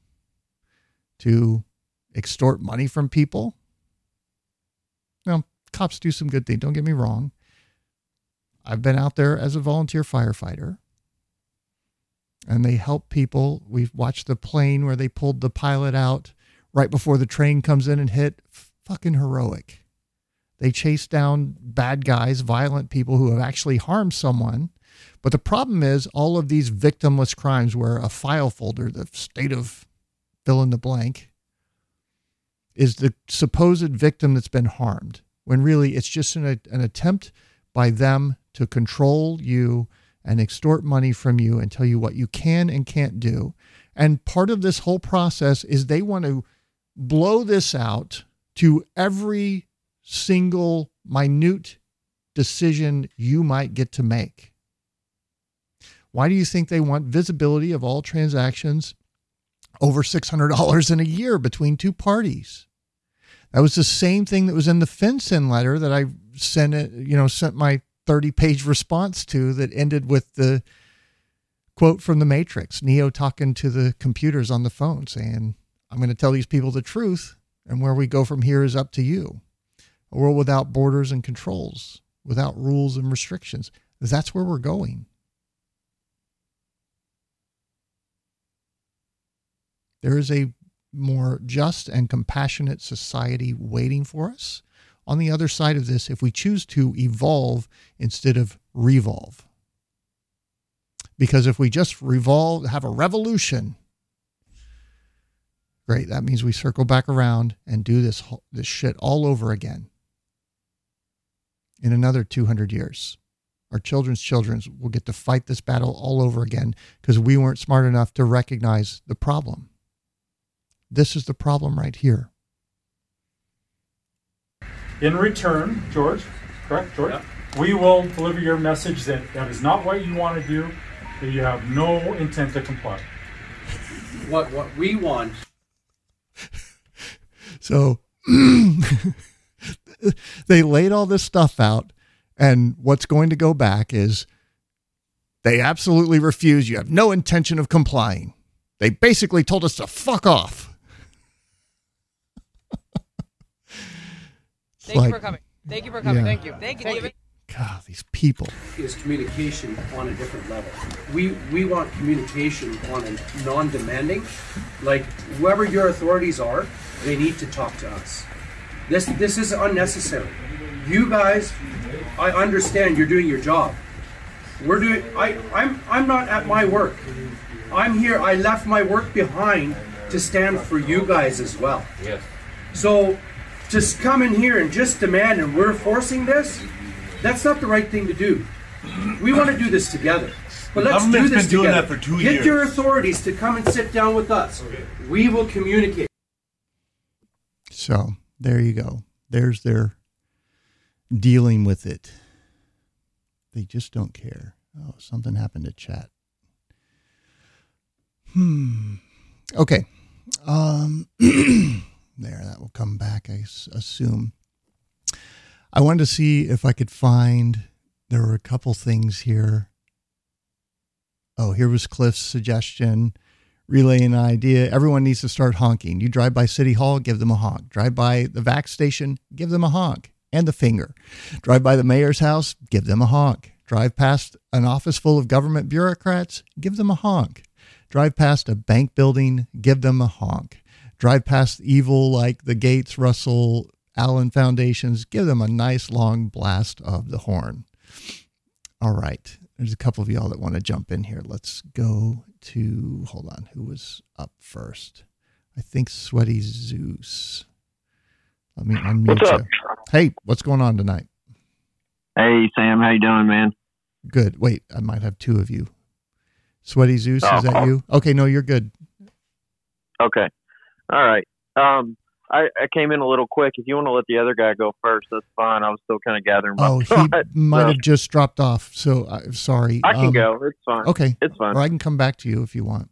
Speaker 1: to extort money from people. Now, cops do some good things, don't get me wrong. I've been out there as a volunteer firefighter and they help people. We've watched the plane where they pulled the pilot out right before the train comes in and hit. Fucking heroic. They chase down bad guys, violent people who have actually harmed someone. But the problem is all of these victimless crimes where a file folder, the state of fill in the blank, is the supposed victim that's been harmed, when really it's just an, an attempt by them to control you and extort money from you and tell you what you can and can't do. And part of this whole process is they want to blow this out to every single minute decision you might get to make. Why do you think they want visibility of all transactions over $600 in a year between two parties? That was the same thing that was in the FinCEN letter that I sent it, you know, sent my 30 page response to that ended with the quote from the Matrix, Neo talking to the computers on the phone saying, I'm going to tell these people the truth, and where we go from here is up to you. A world without borders and controls, without rules and restrictions. That's where we're going. There is a more just and compassionate society waiting for us on the other side of this if we choose to evolve instead of revolve. Because if we just revolve, have a revolution, great, that means we circle back around and do this, this shit all over again in another 200 years. Our children's children will get to fight this battle all over again because we weren't smart enough to recognize the problem. This is the problem right here.
Speaker 8: In return, George, correct, George? We will deliver your message that that is not what you want to do, that you have no intent to comply.
Speaker 11: What what we want
Speaker 1: So they laid all this stuff out, and what's going to go back is They absolutely refuse. You have no intention of complying. They basically told us to fuck off.
Speaker 16: Thank
Speaker 1: like-
Speaker 16: you for coming. Thank you for coming.
Speaker 1: Yeah.
Speaker 16: Thank you. Thank you, David.
Speaker 1: God, these people.
Speaker 11: is communication on a different level. We we want communication on a non-demanding, like whoever your authorities are, they need to talk to us. This this is unnecessary. You guys, I understand you're doing your job. We're doing. I I'm I'm not at my work. I'm here. I left my work behind to stand for you guys as well.
Speaker 9: Yes.
Speaker 11: So, just come in here and just demand, and we're forcing this. That's not the right thing to do. We want to do this together. But let's do
Speaker 17: government's
Speaker 11: this
Speaker 17: been doing
Speaker 11: together.
Speaker 17: that for two
Speaker 11: Get
Speaker 17: years.
Speaker 11: your authorities to come and sit down with us. We will communicate.
Speaker 1: So there you go. There's their dealing with it. They just don't care. Oh, something happened to chat. Hmm. Okay. Um, there, that will come back, I assume. I wanted to see if I could find. There were a couple things here. Oh, here was Cliff's suggestion relaying an idea. Everyone needs to start honking. You drive by City Hall, give them a honk. Drive by the vac station, give them a honk and the finger. Drive by the mayor's house, give them a honk. Drive past an office full of government bureaucrats, give them a honk. Drive past a bank building, give them a honk. Drive past evil like the Gates, Russell, Allen foundations, give them a nice long blast of the horn. All right. There's a couple of y'all that want to jump in here. Let's go to, hold on, who was up first? I think Sweaty Zeus. Let me unmute
Speaker 18: What's up?
Speaker 1: you. Hey, what's going on tonight?
Speaker 18: Hey Sam, how you doing, man?
Speaker 1: Good. Wait, I might have two of you. Sweaty Zeus,
Speaker 18: Oh.
Speaker 1: is that you? Okay, no, you're good.
Speaker 18: Okay. All right. Um, I, I came in a little quick. If you want to let the other guy go first, that's fine. I was still kind of gathering my
Speaker 1: Oh, he might
Speaker 18: so
Speaker 1: have just dropped off. So I'm sorry.
Speaker 18: I can
Speaker 1: Um,
Speaker 18: go. It's fine.
Speaker 1: Okay.
Speaker 18: It's fine.
Speaker 1: Or I can come back to you if you want.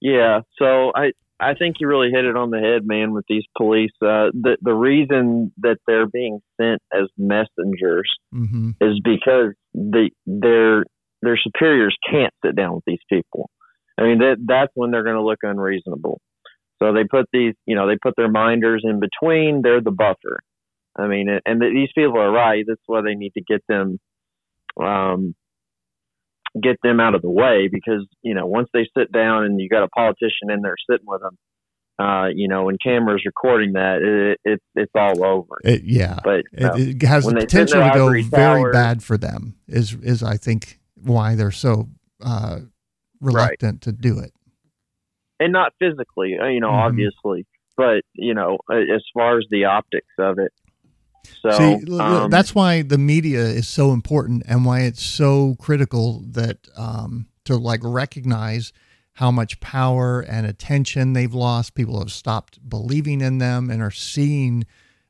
Speaker 18: Yeah, so I I think you really hit it on the head, man, with these police. Uh, the the reason that they're being sent as messengers
Speaker 1: Mm-hmm.
Speaker 18: is because the their their superiors can't sit down with these people. I mean that that's when they're going to look unreasonable. So they put these, you know, they put their minders in between. They're the buffer. I mean, and, these people are right. That's why they need to get them, um, get them out of the way because you know once they sit down and you got a politician in there sitting with them, uh, you know, and cameras recording that, it, it it's all over.
Speaker 1: It, yeah,
Speaker 18: But
Speaker 1: it, it has the
Speaker 18: they sit in
Speaker 1: potential to go very
Speaker 18: tower-
Speaker 1: bad for them. Is is I think why they're so uh, reluctant to do it.
Speaker 18: And not physically, uh, you know,
Speaker 1: Mhm.
Speaker 18: obviously, but you know, as far as the optics of it. So
Speaker 1: See,
Speaker 18: um,
Speaker 1: that's why the media is so important and why it's so critical that um, to like recognize how much power and attention they've lost. People have stopped believing in them and are seeing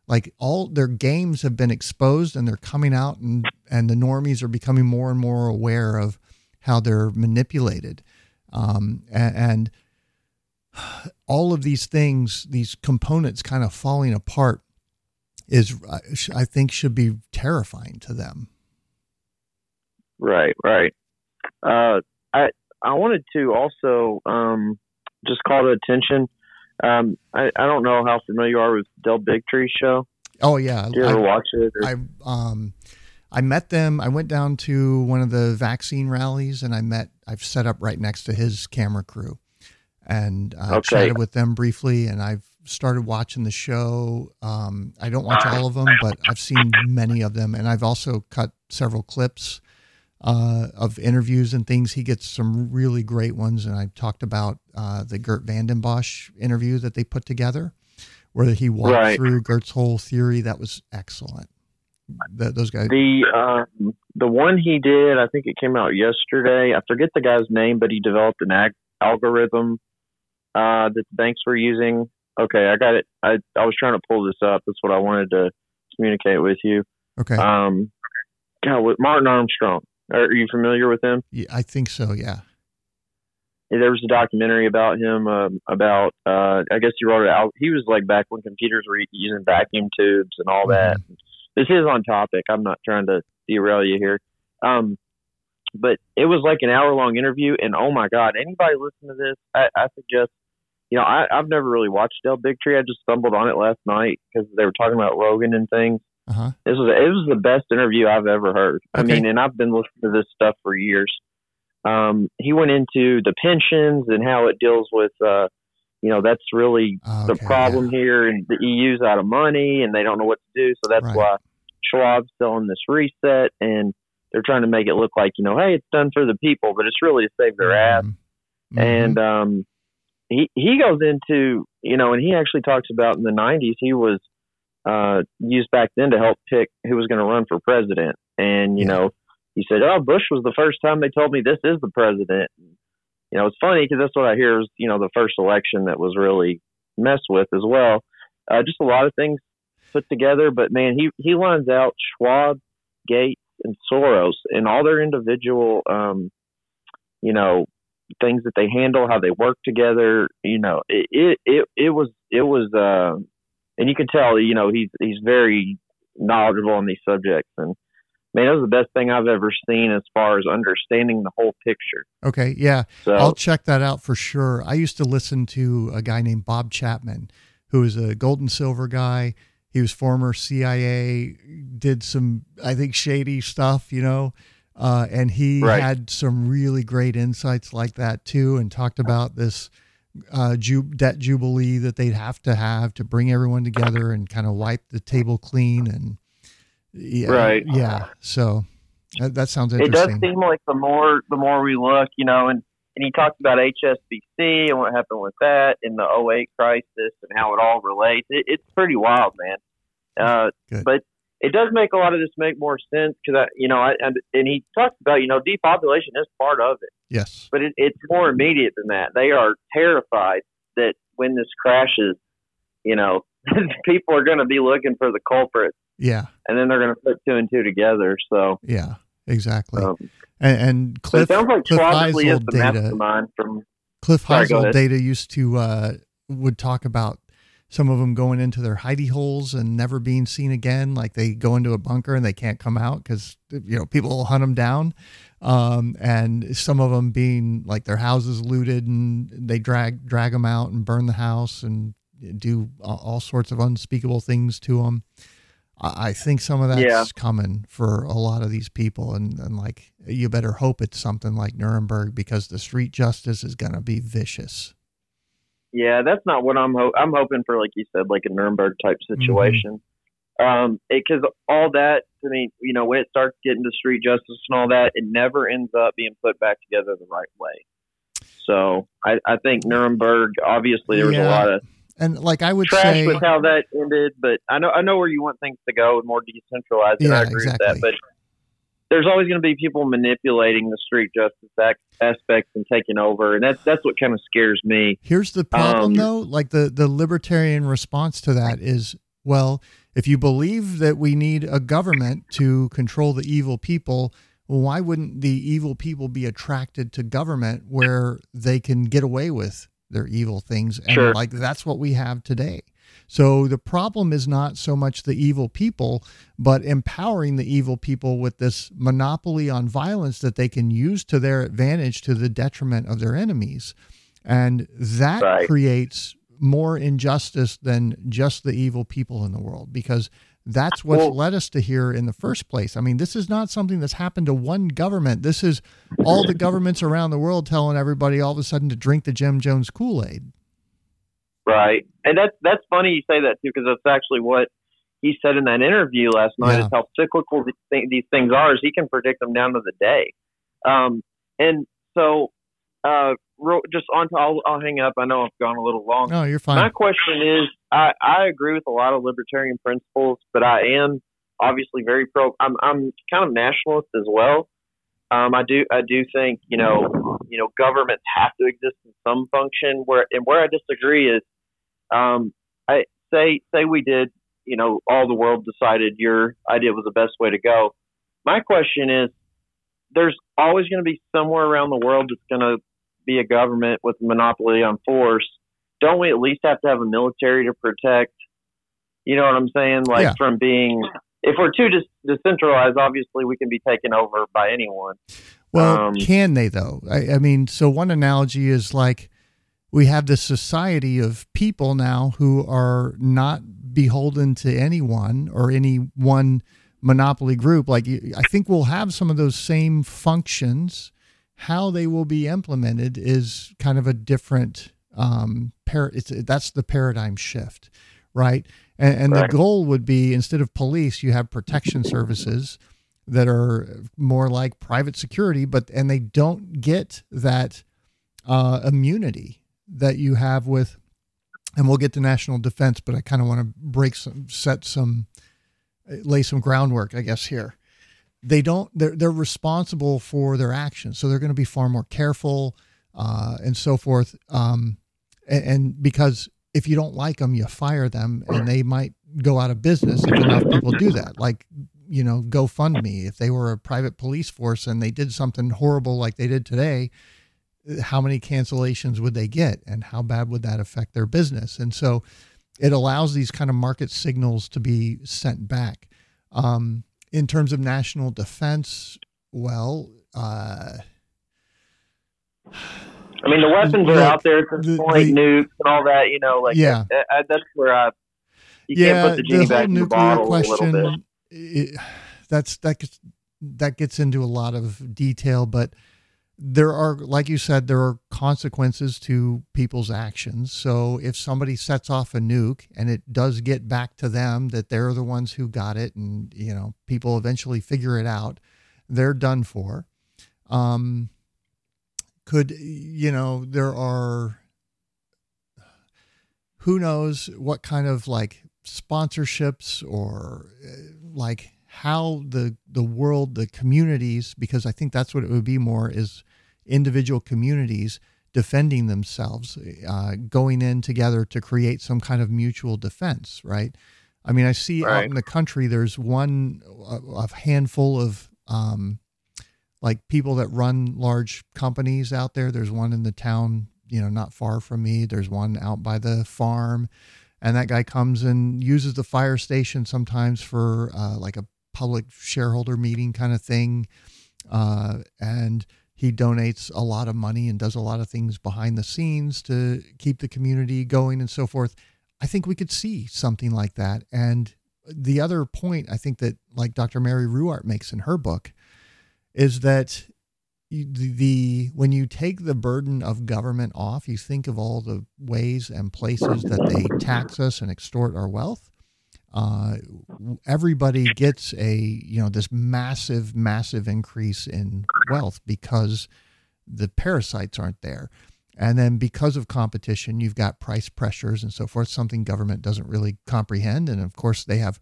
Speaker 1: like all their games have been exposed and they're coming out and and the normies are becoming more and more aware of how they're manipulated um, a- and all of these things these components kind of falling apart is I- I think should be terrifying to them.
Speaker 18: Right, right. Uh, I I wanted to also um, just call to attention. Um, I, I don't know how familiar you are with Del Bigtree's show.
Speaker 1: Oh yeah,
Speaker 18: Do you ever watch it? or-
Speaker 1: I um I met them. I went down to one of the vaccine rallies and I met. I've set up right next to his camera crew, and I
Speaker 18: Okay.
Speaker 1: chatted with them briefly. And I've started watching the show. Um, I don't watch all of them, but I've seen many of them, and I've also cut several clips uh, of interviews and things. He gets some really great ones, and I talked about uh, the Geert Vanden Bossche interview that they put together, where he walked
Speaker 18: Right.
Speaker 1: through Geert's whole theory. That was excellent. Th those guys.
Speaker 18: The um, the one he did, I think it came out yesterday. I forget the guy's name, but he developed an ag- algorithm uh, that the banks were using. Okay, I got it. I I was trying to pull this up. That's what I wanted to communicate with you.
Speaker 1: Okay.
Speaker 18: Um, God, with Martin Armstrong. Are you familiar with him?
Speaker 1: Yeah, I think so. Yeah.
Speaker 18: there was a documentary about him um, about uh I guess he wrote it out. He was like back when computers were using vacuum tubes and all that. This is on topic. I'm not trying to derail you here. Um but it was like an hour long interview, and oh my god, anybody listen to this? I, I suggest. You know, I, I've never really watched Del Bigtree. I just stumbled on it last night because they were talking about Rogan and things.
Speaker 1: Uh-huh.
Speaker 18: This was it was the best interview I've ever heard. I mean, and I've been listening to this stuff for years. Um, he went into the pensions and how it deals with, uh, you know, that's really the problem here, and the EU's out of money and they don't know what to do, so that's
Speaker 1: Right.
Speaker 18: why Schwab's selling this reset, and they're trying to make it look like you know, hey, it's done for the people, but it's really to save their ass.
Speaker 1: Mm-hmm.
Speaker 18: And um, he he goes into you know, and he actually talks about in the '90s he was uh, used back then to help pick who was going to run for president. And, you know, he said, Oh, Bush was the first time they told me this is the president. You know, it's funny because that's what I hear is, you know, the first election that was really messed with as well. Uh, just a lot of things put together. But man, he, he lines out Schwab, Gates, and Soros and all their individual, um, you know, things that they handle, how they work together. You know, it, it, it, it was, it was, uh, and you can tell, you know, he's he's very knowledgeable on these subjects, and man, it was the best thing I've ever seen as far as understanding the whole picture.
Speaker 1: Okay, yeah.
Speaker 18: So-
Speaker 1: I'll check that out for sure. I used to listen to a guy named Bob Chapman, who is a gold and silver guy. He was former CIA, did some, I think, shady stuff, you know, uh, and he
Speaker 18: Right.
Speaker 1: had some really great insights like that too, and talked about this uh, ju- debt jubilee that they'd have to have to bring everyone together and kind of wipe the table clean and yeah,
Speaker 18: Right.
Speaker 1: yeah. So that, that sounds interesting.
Speaker 18: It does seem like the more the more we look, you know, and and he talked about HSBC and what happened with that in the 08 crisis and how it all relates. It, it's pretty wild, man. Uh, but it does make a lot of this make more sense because I, you know, I, and, and he talked about, you know, depopulation is part of it.
Speaker 1: Yes.
Speaker 18: but it, it's more immediate than that. They are terrified that when this crashes, you know, people are going to be looking for the culprit,
Speaker 1: Yeah.
Speaker 18: and then they're going to put two and two together. So,
Speaker 1: Yeah, exactly.
Speaker 18: Um,
Speaker 1: and, and Cliff,
Speaker 18: it sounds like
Speaker 1: Cliff
Speaker 18: Schwab really is
Speaker 1: Heisel data,
Speaker 18: from.
Speaker 1: Cliff Heisel data used to uh, would talk about some of them going into their hidey holes and never being seen again. Like they go into a bunker and they can't come out because you know people will hunt them down. Um, and some of them being like their houses looted and they drag drag them out and burn the house and do all, sorts of unspeakable things to them. I I think some of that's
Speaker 18: Yeah.
Speaker 1: coming for a lot of these people, and, and like you better hope it's something like Nuremberg because the street justice is going to be vicious.
Speaker 18: Yeah, that's not what I'm. Ho- I'm hoping for, like you said, like a Nuremberg type
Speaker 1: Mm-hmm.
Speaker 18: situation. Um, because all that to me, you know, when it starts getting to street justice and all that, it never ends up being put back together the right way. So I, I think Nuremberg. Obviously, there was
Speaker 1: Yeah.
Speaker 18: a lot of
Speaker 1: And like I would
Speaker 18: trash
Speaker 1: say,
Speaker 18: with how that ended, but I know I know where you want things to go and more decentralized. and I
Speaker 1: Yeah,
Speaker 18: agree
Speaker 1: exactly.
Speaker 18: with that, but. There's always going to be people manipulating the street justice act aspects and taking over, and that's that's what kind of scares me.
Speaker 1: here's the problem
Speaker 18: Um,
Speaker 1: though. Like the the libertarian response to that is, well, if you believe that we need a government to control the evil people, why wouldn't the evil people be attracted to government where they can get away with their evil things? And
Speaker 18: Sure.
Speaker 1: like that's what we have today. So the problem is not so much the evil people, but empowering the evil people with this monopoly on violence that they can use to their advantage to the detriment of their enemies. And that
Speaker 18: Right.
Speaker 1: creates more injustice than just the evil people in the world because that's what
Speaker 18: Well-
Speaker 1: led us to here in the first place. I mean, this is not something that's happened to one government. This is all the governments around the world telling everybody all of a sudden to drink the Jim Jones Kool Aid.
Speaker 18: Right, and that's that's funny you say that too because that's actually what he said in that interview last night.
Speaker 1: Yeah.
Speaker 18: Is how cyclical these, things are. Is he can predict them down to the day. Um, and so, uh, just on to I'll, I'll hang up. I know I've gone a little long.
Speaker 1: No, you're fine.
Speaker 18: My question is, I I agree with a lot of libertarian principles, but I am obviously very pro. I'm I'm kind of nationalist as well. Um, I do I do think you know you know governments have to exist in some function. Where and where I disagree is, um, I say say we did you know all the world decided your idea was the best way to go. My question is, there's always going to be somewhere around the world that's going to be a government with a monopoly on force. Don't we at least have to have a military to protect? You know what I'm saying? Like
Speaker 1: Yeah.
Speaker 18: from being, if we're too dis- decentralized, obviously we can be taken over by anyone.
Speaker 1: Well,
Speaker 18: Um,
Speaker 1: can they though? I, I mean, so one analogy is like we have this society of people now who are not beholden to anyone or any one monopoly group. Like I think we'll have some of those same functions. How they will be implemented is kind of a different um, par- it's, that's the paradigm shift, right? And, and
Speaker 18: Right.
Speaker 1: the goal would be instead of police, you have protection services that are more like private security, but and they don't get that uh, immunity that you have with. And we'll get to national defense, but I kind of want to break some, set some, lay some groundwork, I guess here. They don't. They're they're responsible for their actions, so they're going to be far more careful uh, and so forth. Um, and, and because if you don't like them, you fire them, and they might go out of business if enough people do that. Like you know, GoFundMe. If they were a private police force and they did something horrible like they did today, how many cancellations would they get, and how bad would that affect their business? And so, it allows these kind of market signals to be sent back. Um, in terms of national defense, well, uh,
Speaker 18: I mean, the weapons are out there at this
Speaker 1: the-
Speaker 18: point,
Speaker 1: the-
Speaker 18: nukes and all that. You know, like
Speaker 1: Yeah.
Speaker 18: That's where I you
Speaker 1: yeah,
Speaker 18: can't put the genie
Speaker 1: the
Speaker 18: back
Speaker 1: whole
Speaker 18: in the
Speaker 1: nuclear
Speaker 18: bottle a little bit.
Speaker 1: question. it- that's that gets that gets into a lot of detail, but there are, like you said, there are consequences to people's actions. So if somebody sets off a nuke and it does get back to them that they're the ones who got it, and you know people eventually figure it out, they're done for. Um, could you know there are who knows what kind of like sponsorships or uh, like how the the world the communities because i think that's what it would be more is individual communities defending themselves uh, going in together to create some kind of mutual defense right i mean i see out in the country there's one a, a handful of um, like people that run large companies out there. There's one in the town, you know, not far from me. There's one out by the farm, and that guy comes and uses the fire station sometimes for uh, like a public shareholder meeting kind of thing, uh, and he donates a lot of money and does a lot of things behind the scenes to keep the community going and so forth. I think we could see something like that. And the other point I think that like Dr. Mary Ruwart makes in her book is that the, the when you take the burden of government off, you think of all the ways and places that they tax us and extort our wealth. Uh, everybody gets a you know this massive, massive increase in wealth because the parasites aren't there. And then because of competition, you've got price pressures and so forth, something government doesn't really comprehend. And of course, they have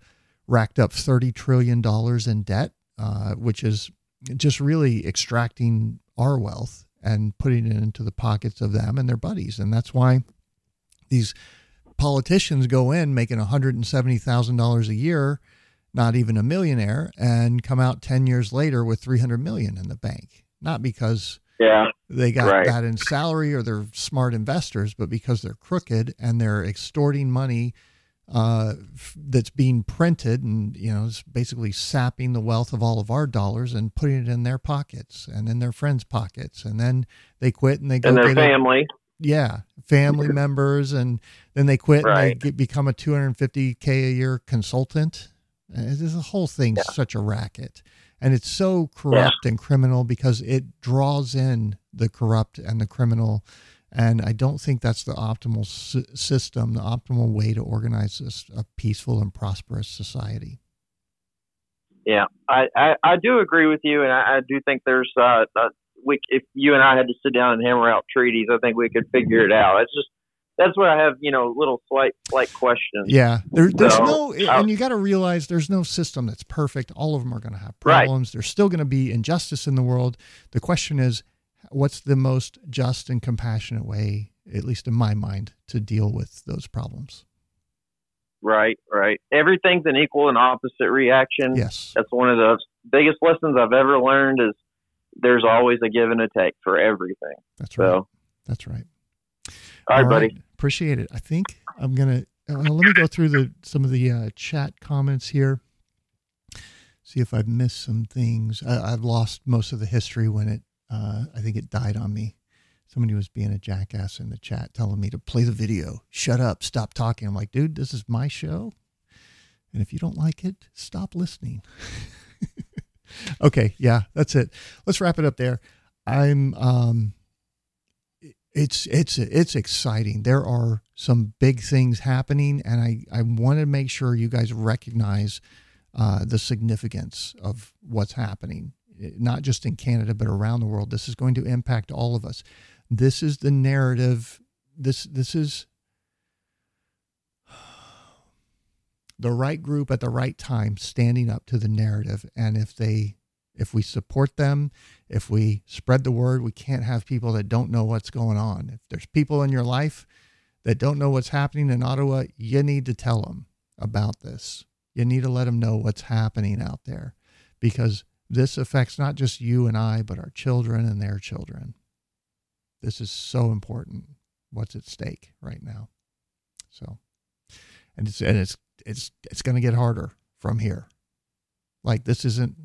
Speaker 1: racked up $30 trillion in debt, uh, which is just really extracting our wealth and putting it into the pockets of them and their buddies. And that's why these politicians go in making $170,000 a year, not even a millionaire, and come out 10 years later with 300 million in the bank. Not because
Speaker 18: Yeah.
Speaker 1: they got
Speaker 18: Right.
Speaker 1: that in salary or they're smart investors, but because they're crooked and they're extorting money uh, f- that's being printed and you know it's basically sapping the wealth of all of our dollars and putting it in their pockets and in their friends' pockets, and then they quit and they go
Speaker 18: And their
Speaker 1: get a-
Speaker 18: family.
Speaker 1: Yeah, family members, and then they quit and
Speaker 18: Right.
Speaker 1: they get, become a 250k a year consultant. And This whole thing's such a racket, and it's so corrupt and criminal because it draws in the corrupt and the criminal. And I don't think that's the optimal s- system, the optimal way to organize this, a peaceful and prosperous society.
Speaker 18: Yeah, I, I, I do agree with you, and I, I do think there's uh, uh, we if you and I had to sit down and hammer out treaties, I think we could figure it out. It's just that's where I have you know little slight slight questions.
Speaker 1: Yeah, there, there's
Speaker 18: So,
Speaker 1: no,
Speaker 18: uh,
Speaker 1: and you got to realize there's no system that's perfect. All of them are going to have
Speaker 18: Right.
Speaker 1: problems. There's still going to be injustice in the world. The question is, what's the most just and compassionate way, at least in my mind, to deal with those problems?
Speaker 18: Right, right. Everything's an equal and opposite reaction.
Speaker 1: Yes.
Speaker 18: That's one of the biggest lessons I've ever learned is there's always a give and a take for everything.
Speaker 1: That's
Speaker 18: so,
Speaker 1: right. That's right.
Speaker 18: All right, buddy.
Speaker 1: Appreciate it. I think I'm gonna uh, let me go through the some of the uh, chat comments here. see if I've missed some things. I, I've lost most of the history when it. Uh, I think it died on me. Somebody was being a jackass in the chat, telling me to play the video. Shut up, stop talking. I'm like, dude, this is my show, and if you don't like it, stop listening. okay, yeah, that's it. Let's wrap it up there. I'm um it's it's it's exciting. There are some big things happening, and I I want to make sure you guys recognize uh, the significance of what's happening, not just in Canada but around the world. This is going to impact all of us. This is the narrative. This this is the right group at the right time standing up to the narrative, and if they if we support them, if we spread the word, we can't have people that don't know what's going on. If there's people in your life that don't know what's happening in Ottawa, you need to tell them about this. You need to let them know what's happening out there because this affects not just you and I, but our children and their children. This is so important. What's at stake right now? So, and it's and it's it's it's going to get harder from here. Like this isn't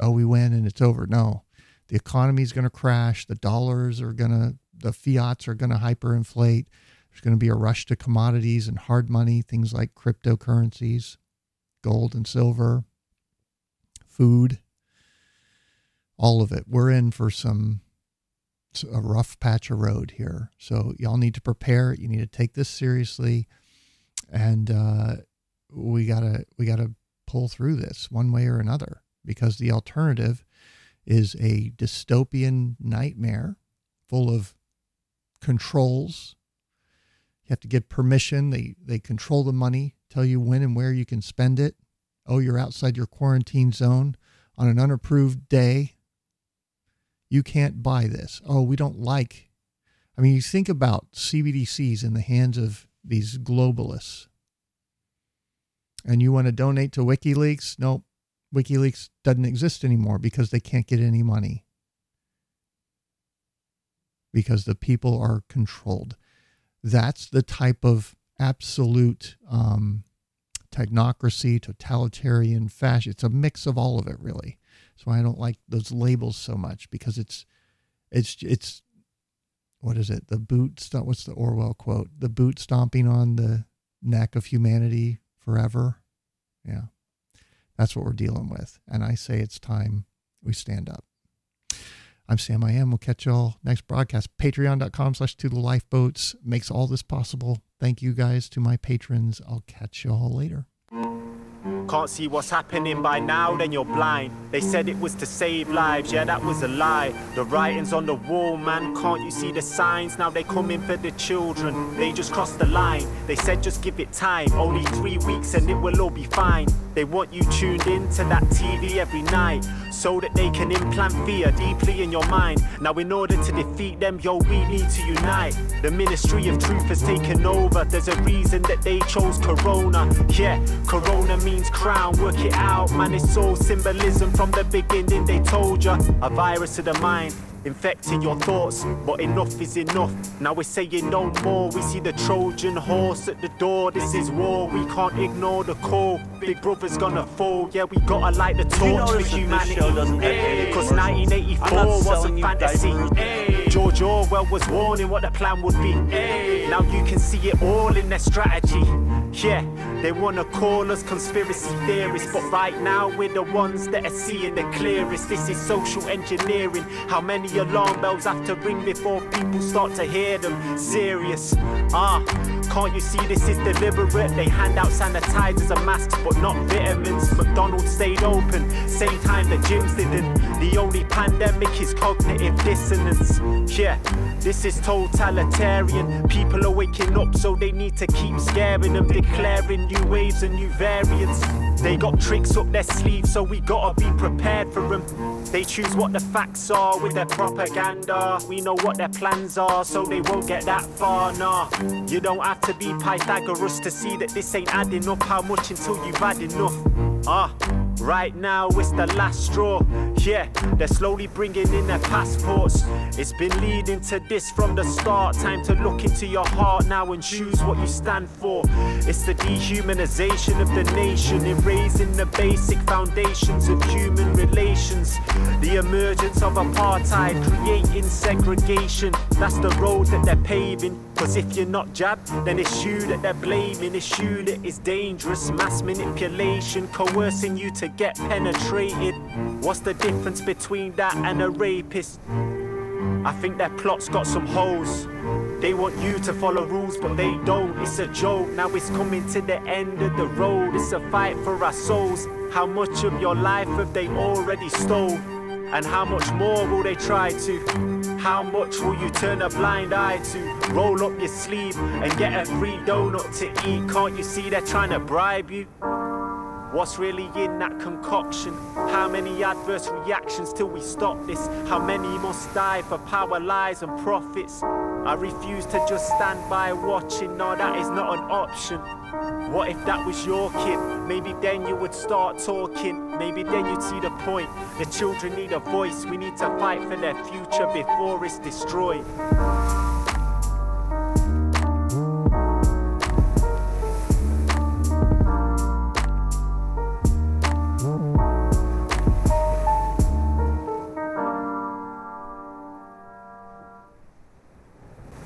Speaker 1: oh, we win and it's over. No, the economy is going to crash. The dollars are going to, the fiats are going to hyperinflate. There's going to be a rush to commodities and hard money, things like cryptocurrencies, gold and silver, food, all of it. We're in for some a rough patch of road here. So y'all need to prepare. You need to take this seriously, and uh, we gotta we gotta pull through this one way or another because the alternative is a dystopian nightmare full of controls. You have to get permission. They they control the money, tell you when and where you can spend it. Oh, you're outside your quarantine zone on an unapproved day. You can't buy this. Oh, we don't like. I mean, you think about CBDCs in the hands of these globalists. And you want to donate to WikiLeaks? Nope. WikiLeaks doesn't exist anymore because they can't get any money. Because the people are controlled. That's the type of absolute um, technocracy, totalitarian fascism. It's a mix of all of it, really. So I don't like those labels so much because it's, it's, it's, what is it? The boot. What's the Orwell quote? The boot stomping on the neck of humanity forever. Yeah. That's what we're dealing with. And I say it's time we stand up. I'm Sam I am. We'll catch y'all next broadcast. Patreon.com slash to the lifeboats makes all this possible. Thank you guys to my patrons. I'll catch y'all later.
Speaker 16: Can't see what's happening by now, then you're blind. They said it was to save lives, yeah, that was a lie. The writing's on the wall, man, can't you see the signs? Now they coming for the children, they just crossed the line. They said just give it time, only three weeks and it will all be fine. They want you tuned in to that TV every night, so that they can implant fear deeply in your mind. Now, in order to defeat them, yo, we need to unite. The ministry of truth has taken over, there's a reason that they chose Corona. Yeah, Corona means crown, work it out, man, it's all symbolism from the beginning. They told ya, a virus of the mind infecting your thoughts. But enough is enough. Now we're saying no more. We see the Trojan horse at the door. This is war. We can't ignore the call. Big brother's gonna fall. Yeah, we gotta light the torch for humanity. Cause 1984 was a fantasy. George Orwell was warning what the plan would be. Now you can see it all in their strategy. Yeah, they wanna call us conspiracy theorists, but right now we're the ones that are seeing the clearest. This is social engineering. How many alarm bells have to ring before people start to hear them? Serious. Ah, can't you see this is deliberate? They hand out sanitizers and masks, but not vitamins. McDonald's stayed open, same time the gyms didn't. The only pandemic is cognitive dissonance. Yeah, this is totalitarian. People are waking up, so they need to keep scaring them, declaring new waves and new variants. They got tricks up their sleeves, so we gotta be prepared for them. They choose what the facts are with their propaganda. We know what their plans are, so they won't get that far. Nah, you don't have to be Pythagoras to see that this ain't adding up. How much until you've had enough? Ah. Right now, it's the last straw. Yeah, they're slowly bringing in their passports. It's been leading to this from the start. Time to look into your heart now and choose what you stand for. It's the dehumanization of the nation, erasing the basic foundations of human relations. The emergence of apartheid, creating segregation. That's the road that they're paving. Cause if you're not jabbed, then it's you that they're blaming. It's you that is dangerous. Mass manipulation, coercing you to get penetrated. What's the difference between that and a rapist? I think their plot's got some holes. They want you to follow rules, but they don't. It's a joke. Now it's coming to the end of the road. It's a fight for our souls. How much of your life have they already stole? And how much more will they try to? How much will you turn a blind eye to? Roll up your sleeve and get a free donut to eat. Can't you see they're trying to bribe you? What's really in that concoction? How many adverse reactions till we stop this? How many must die for power, lies, and profits? I refuse to just stand by watching. No, that is not an option. What if that was your kid? Maybe then you would start talking. Maybe then you'd see the point. The children need a voice. We need to fight for their future before it's destroyed.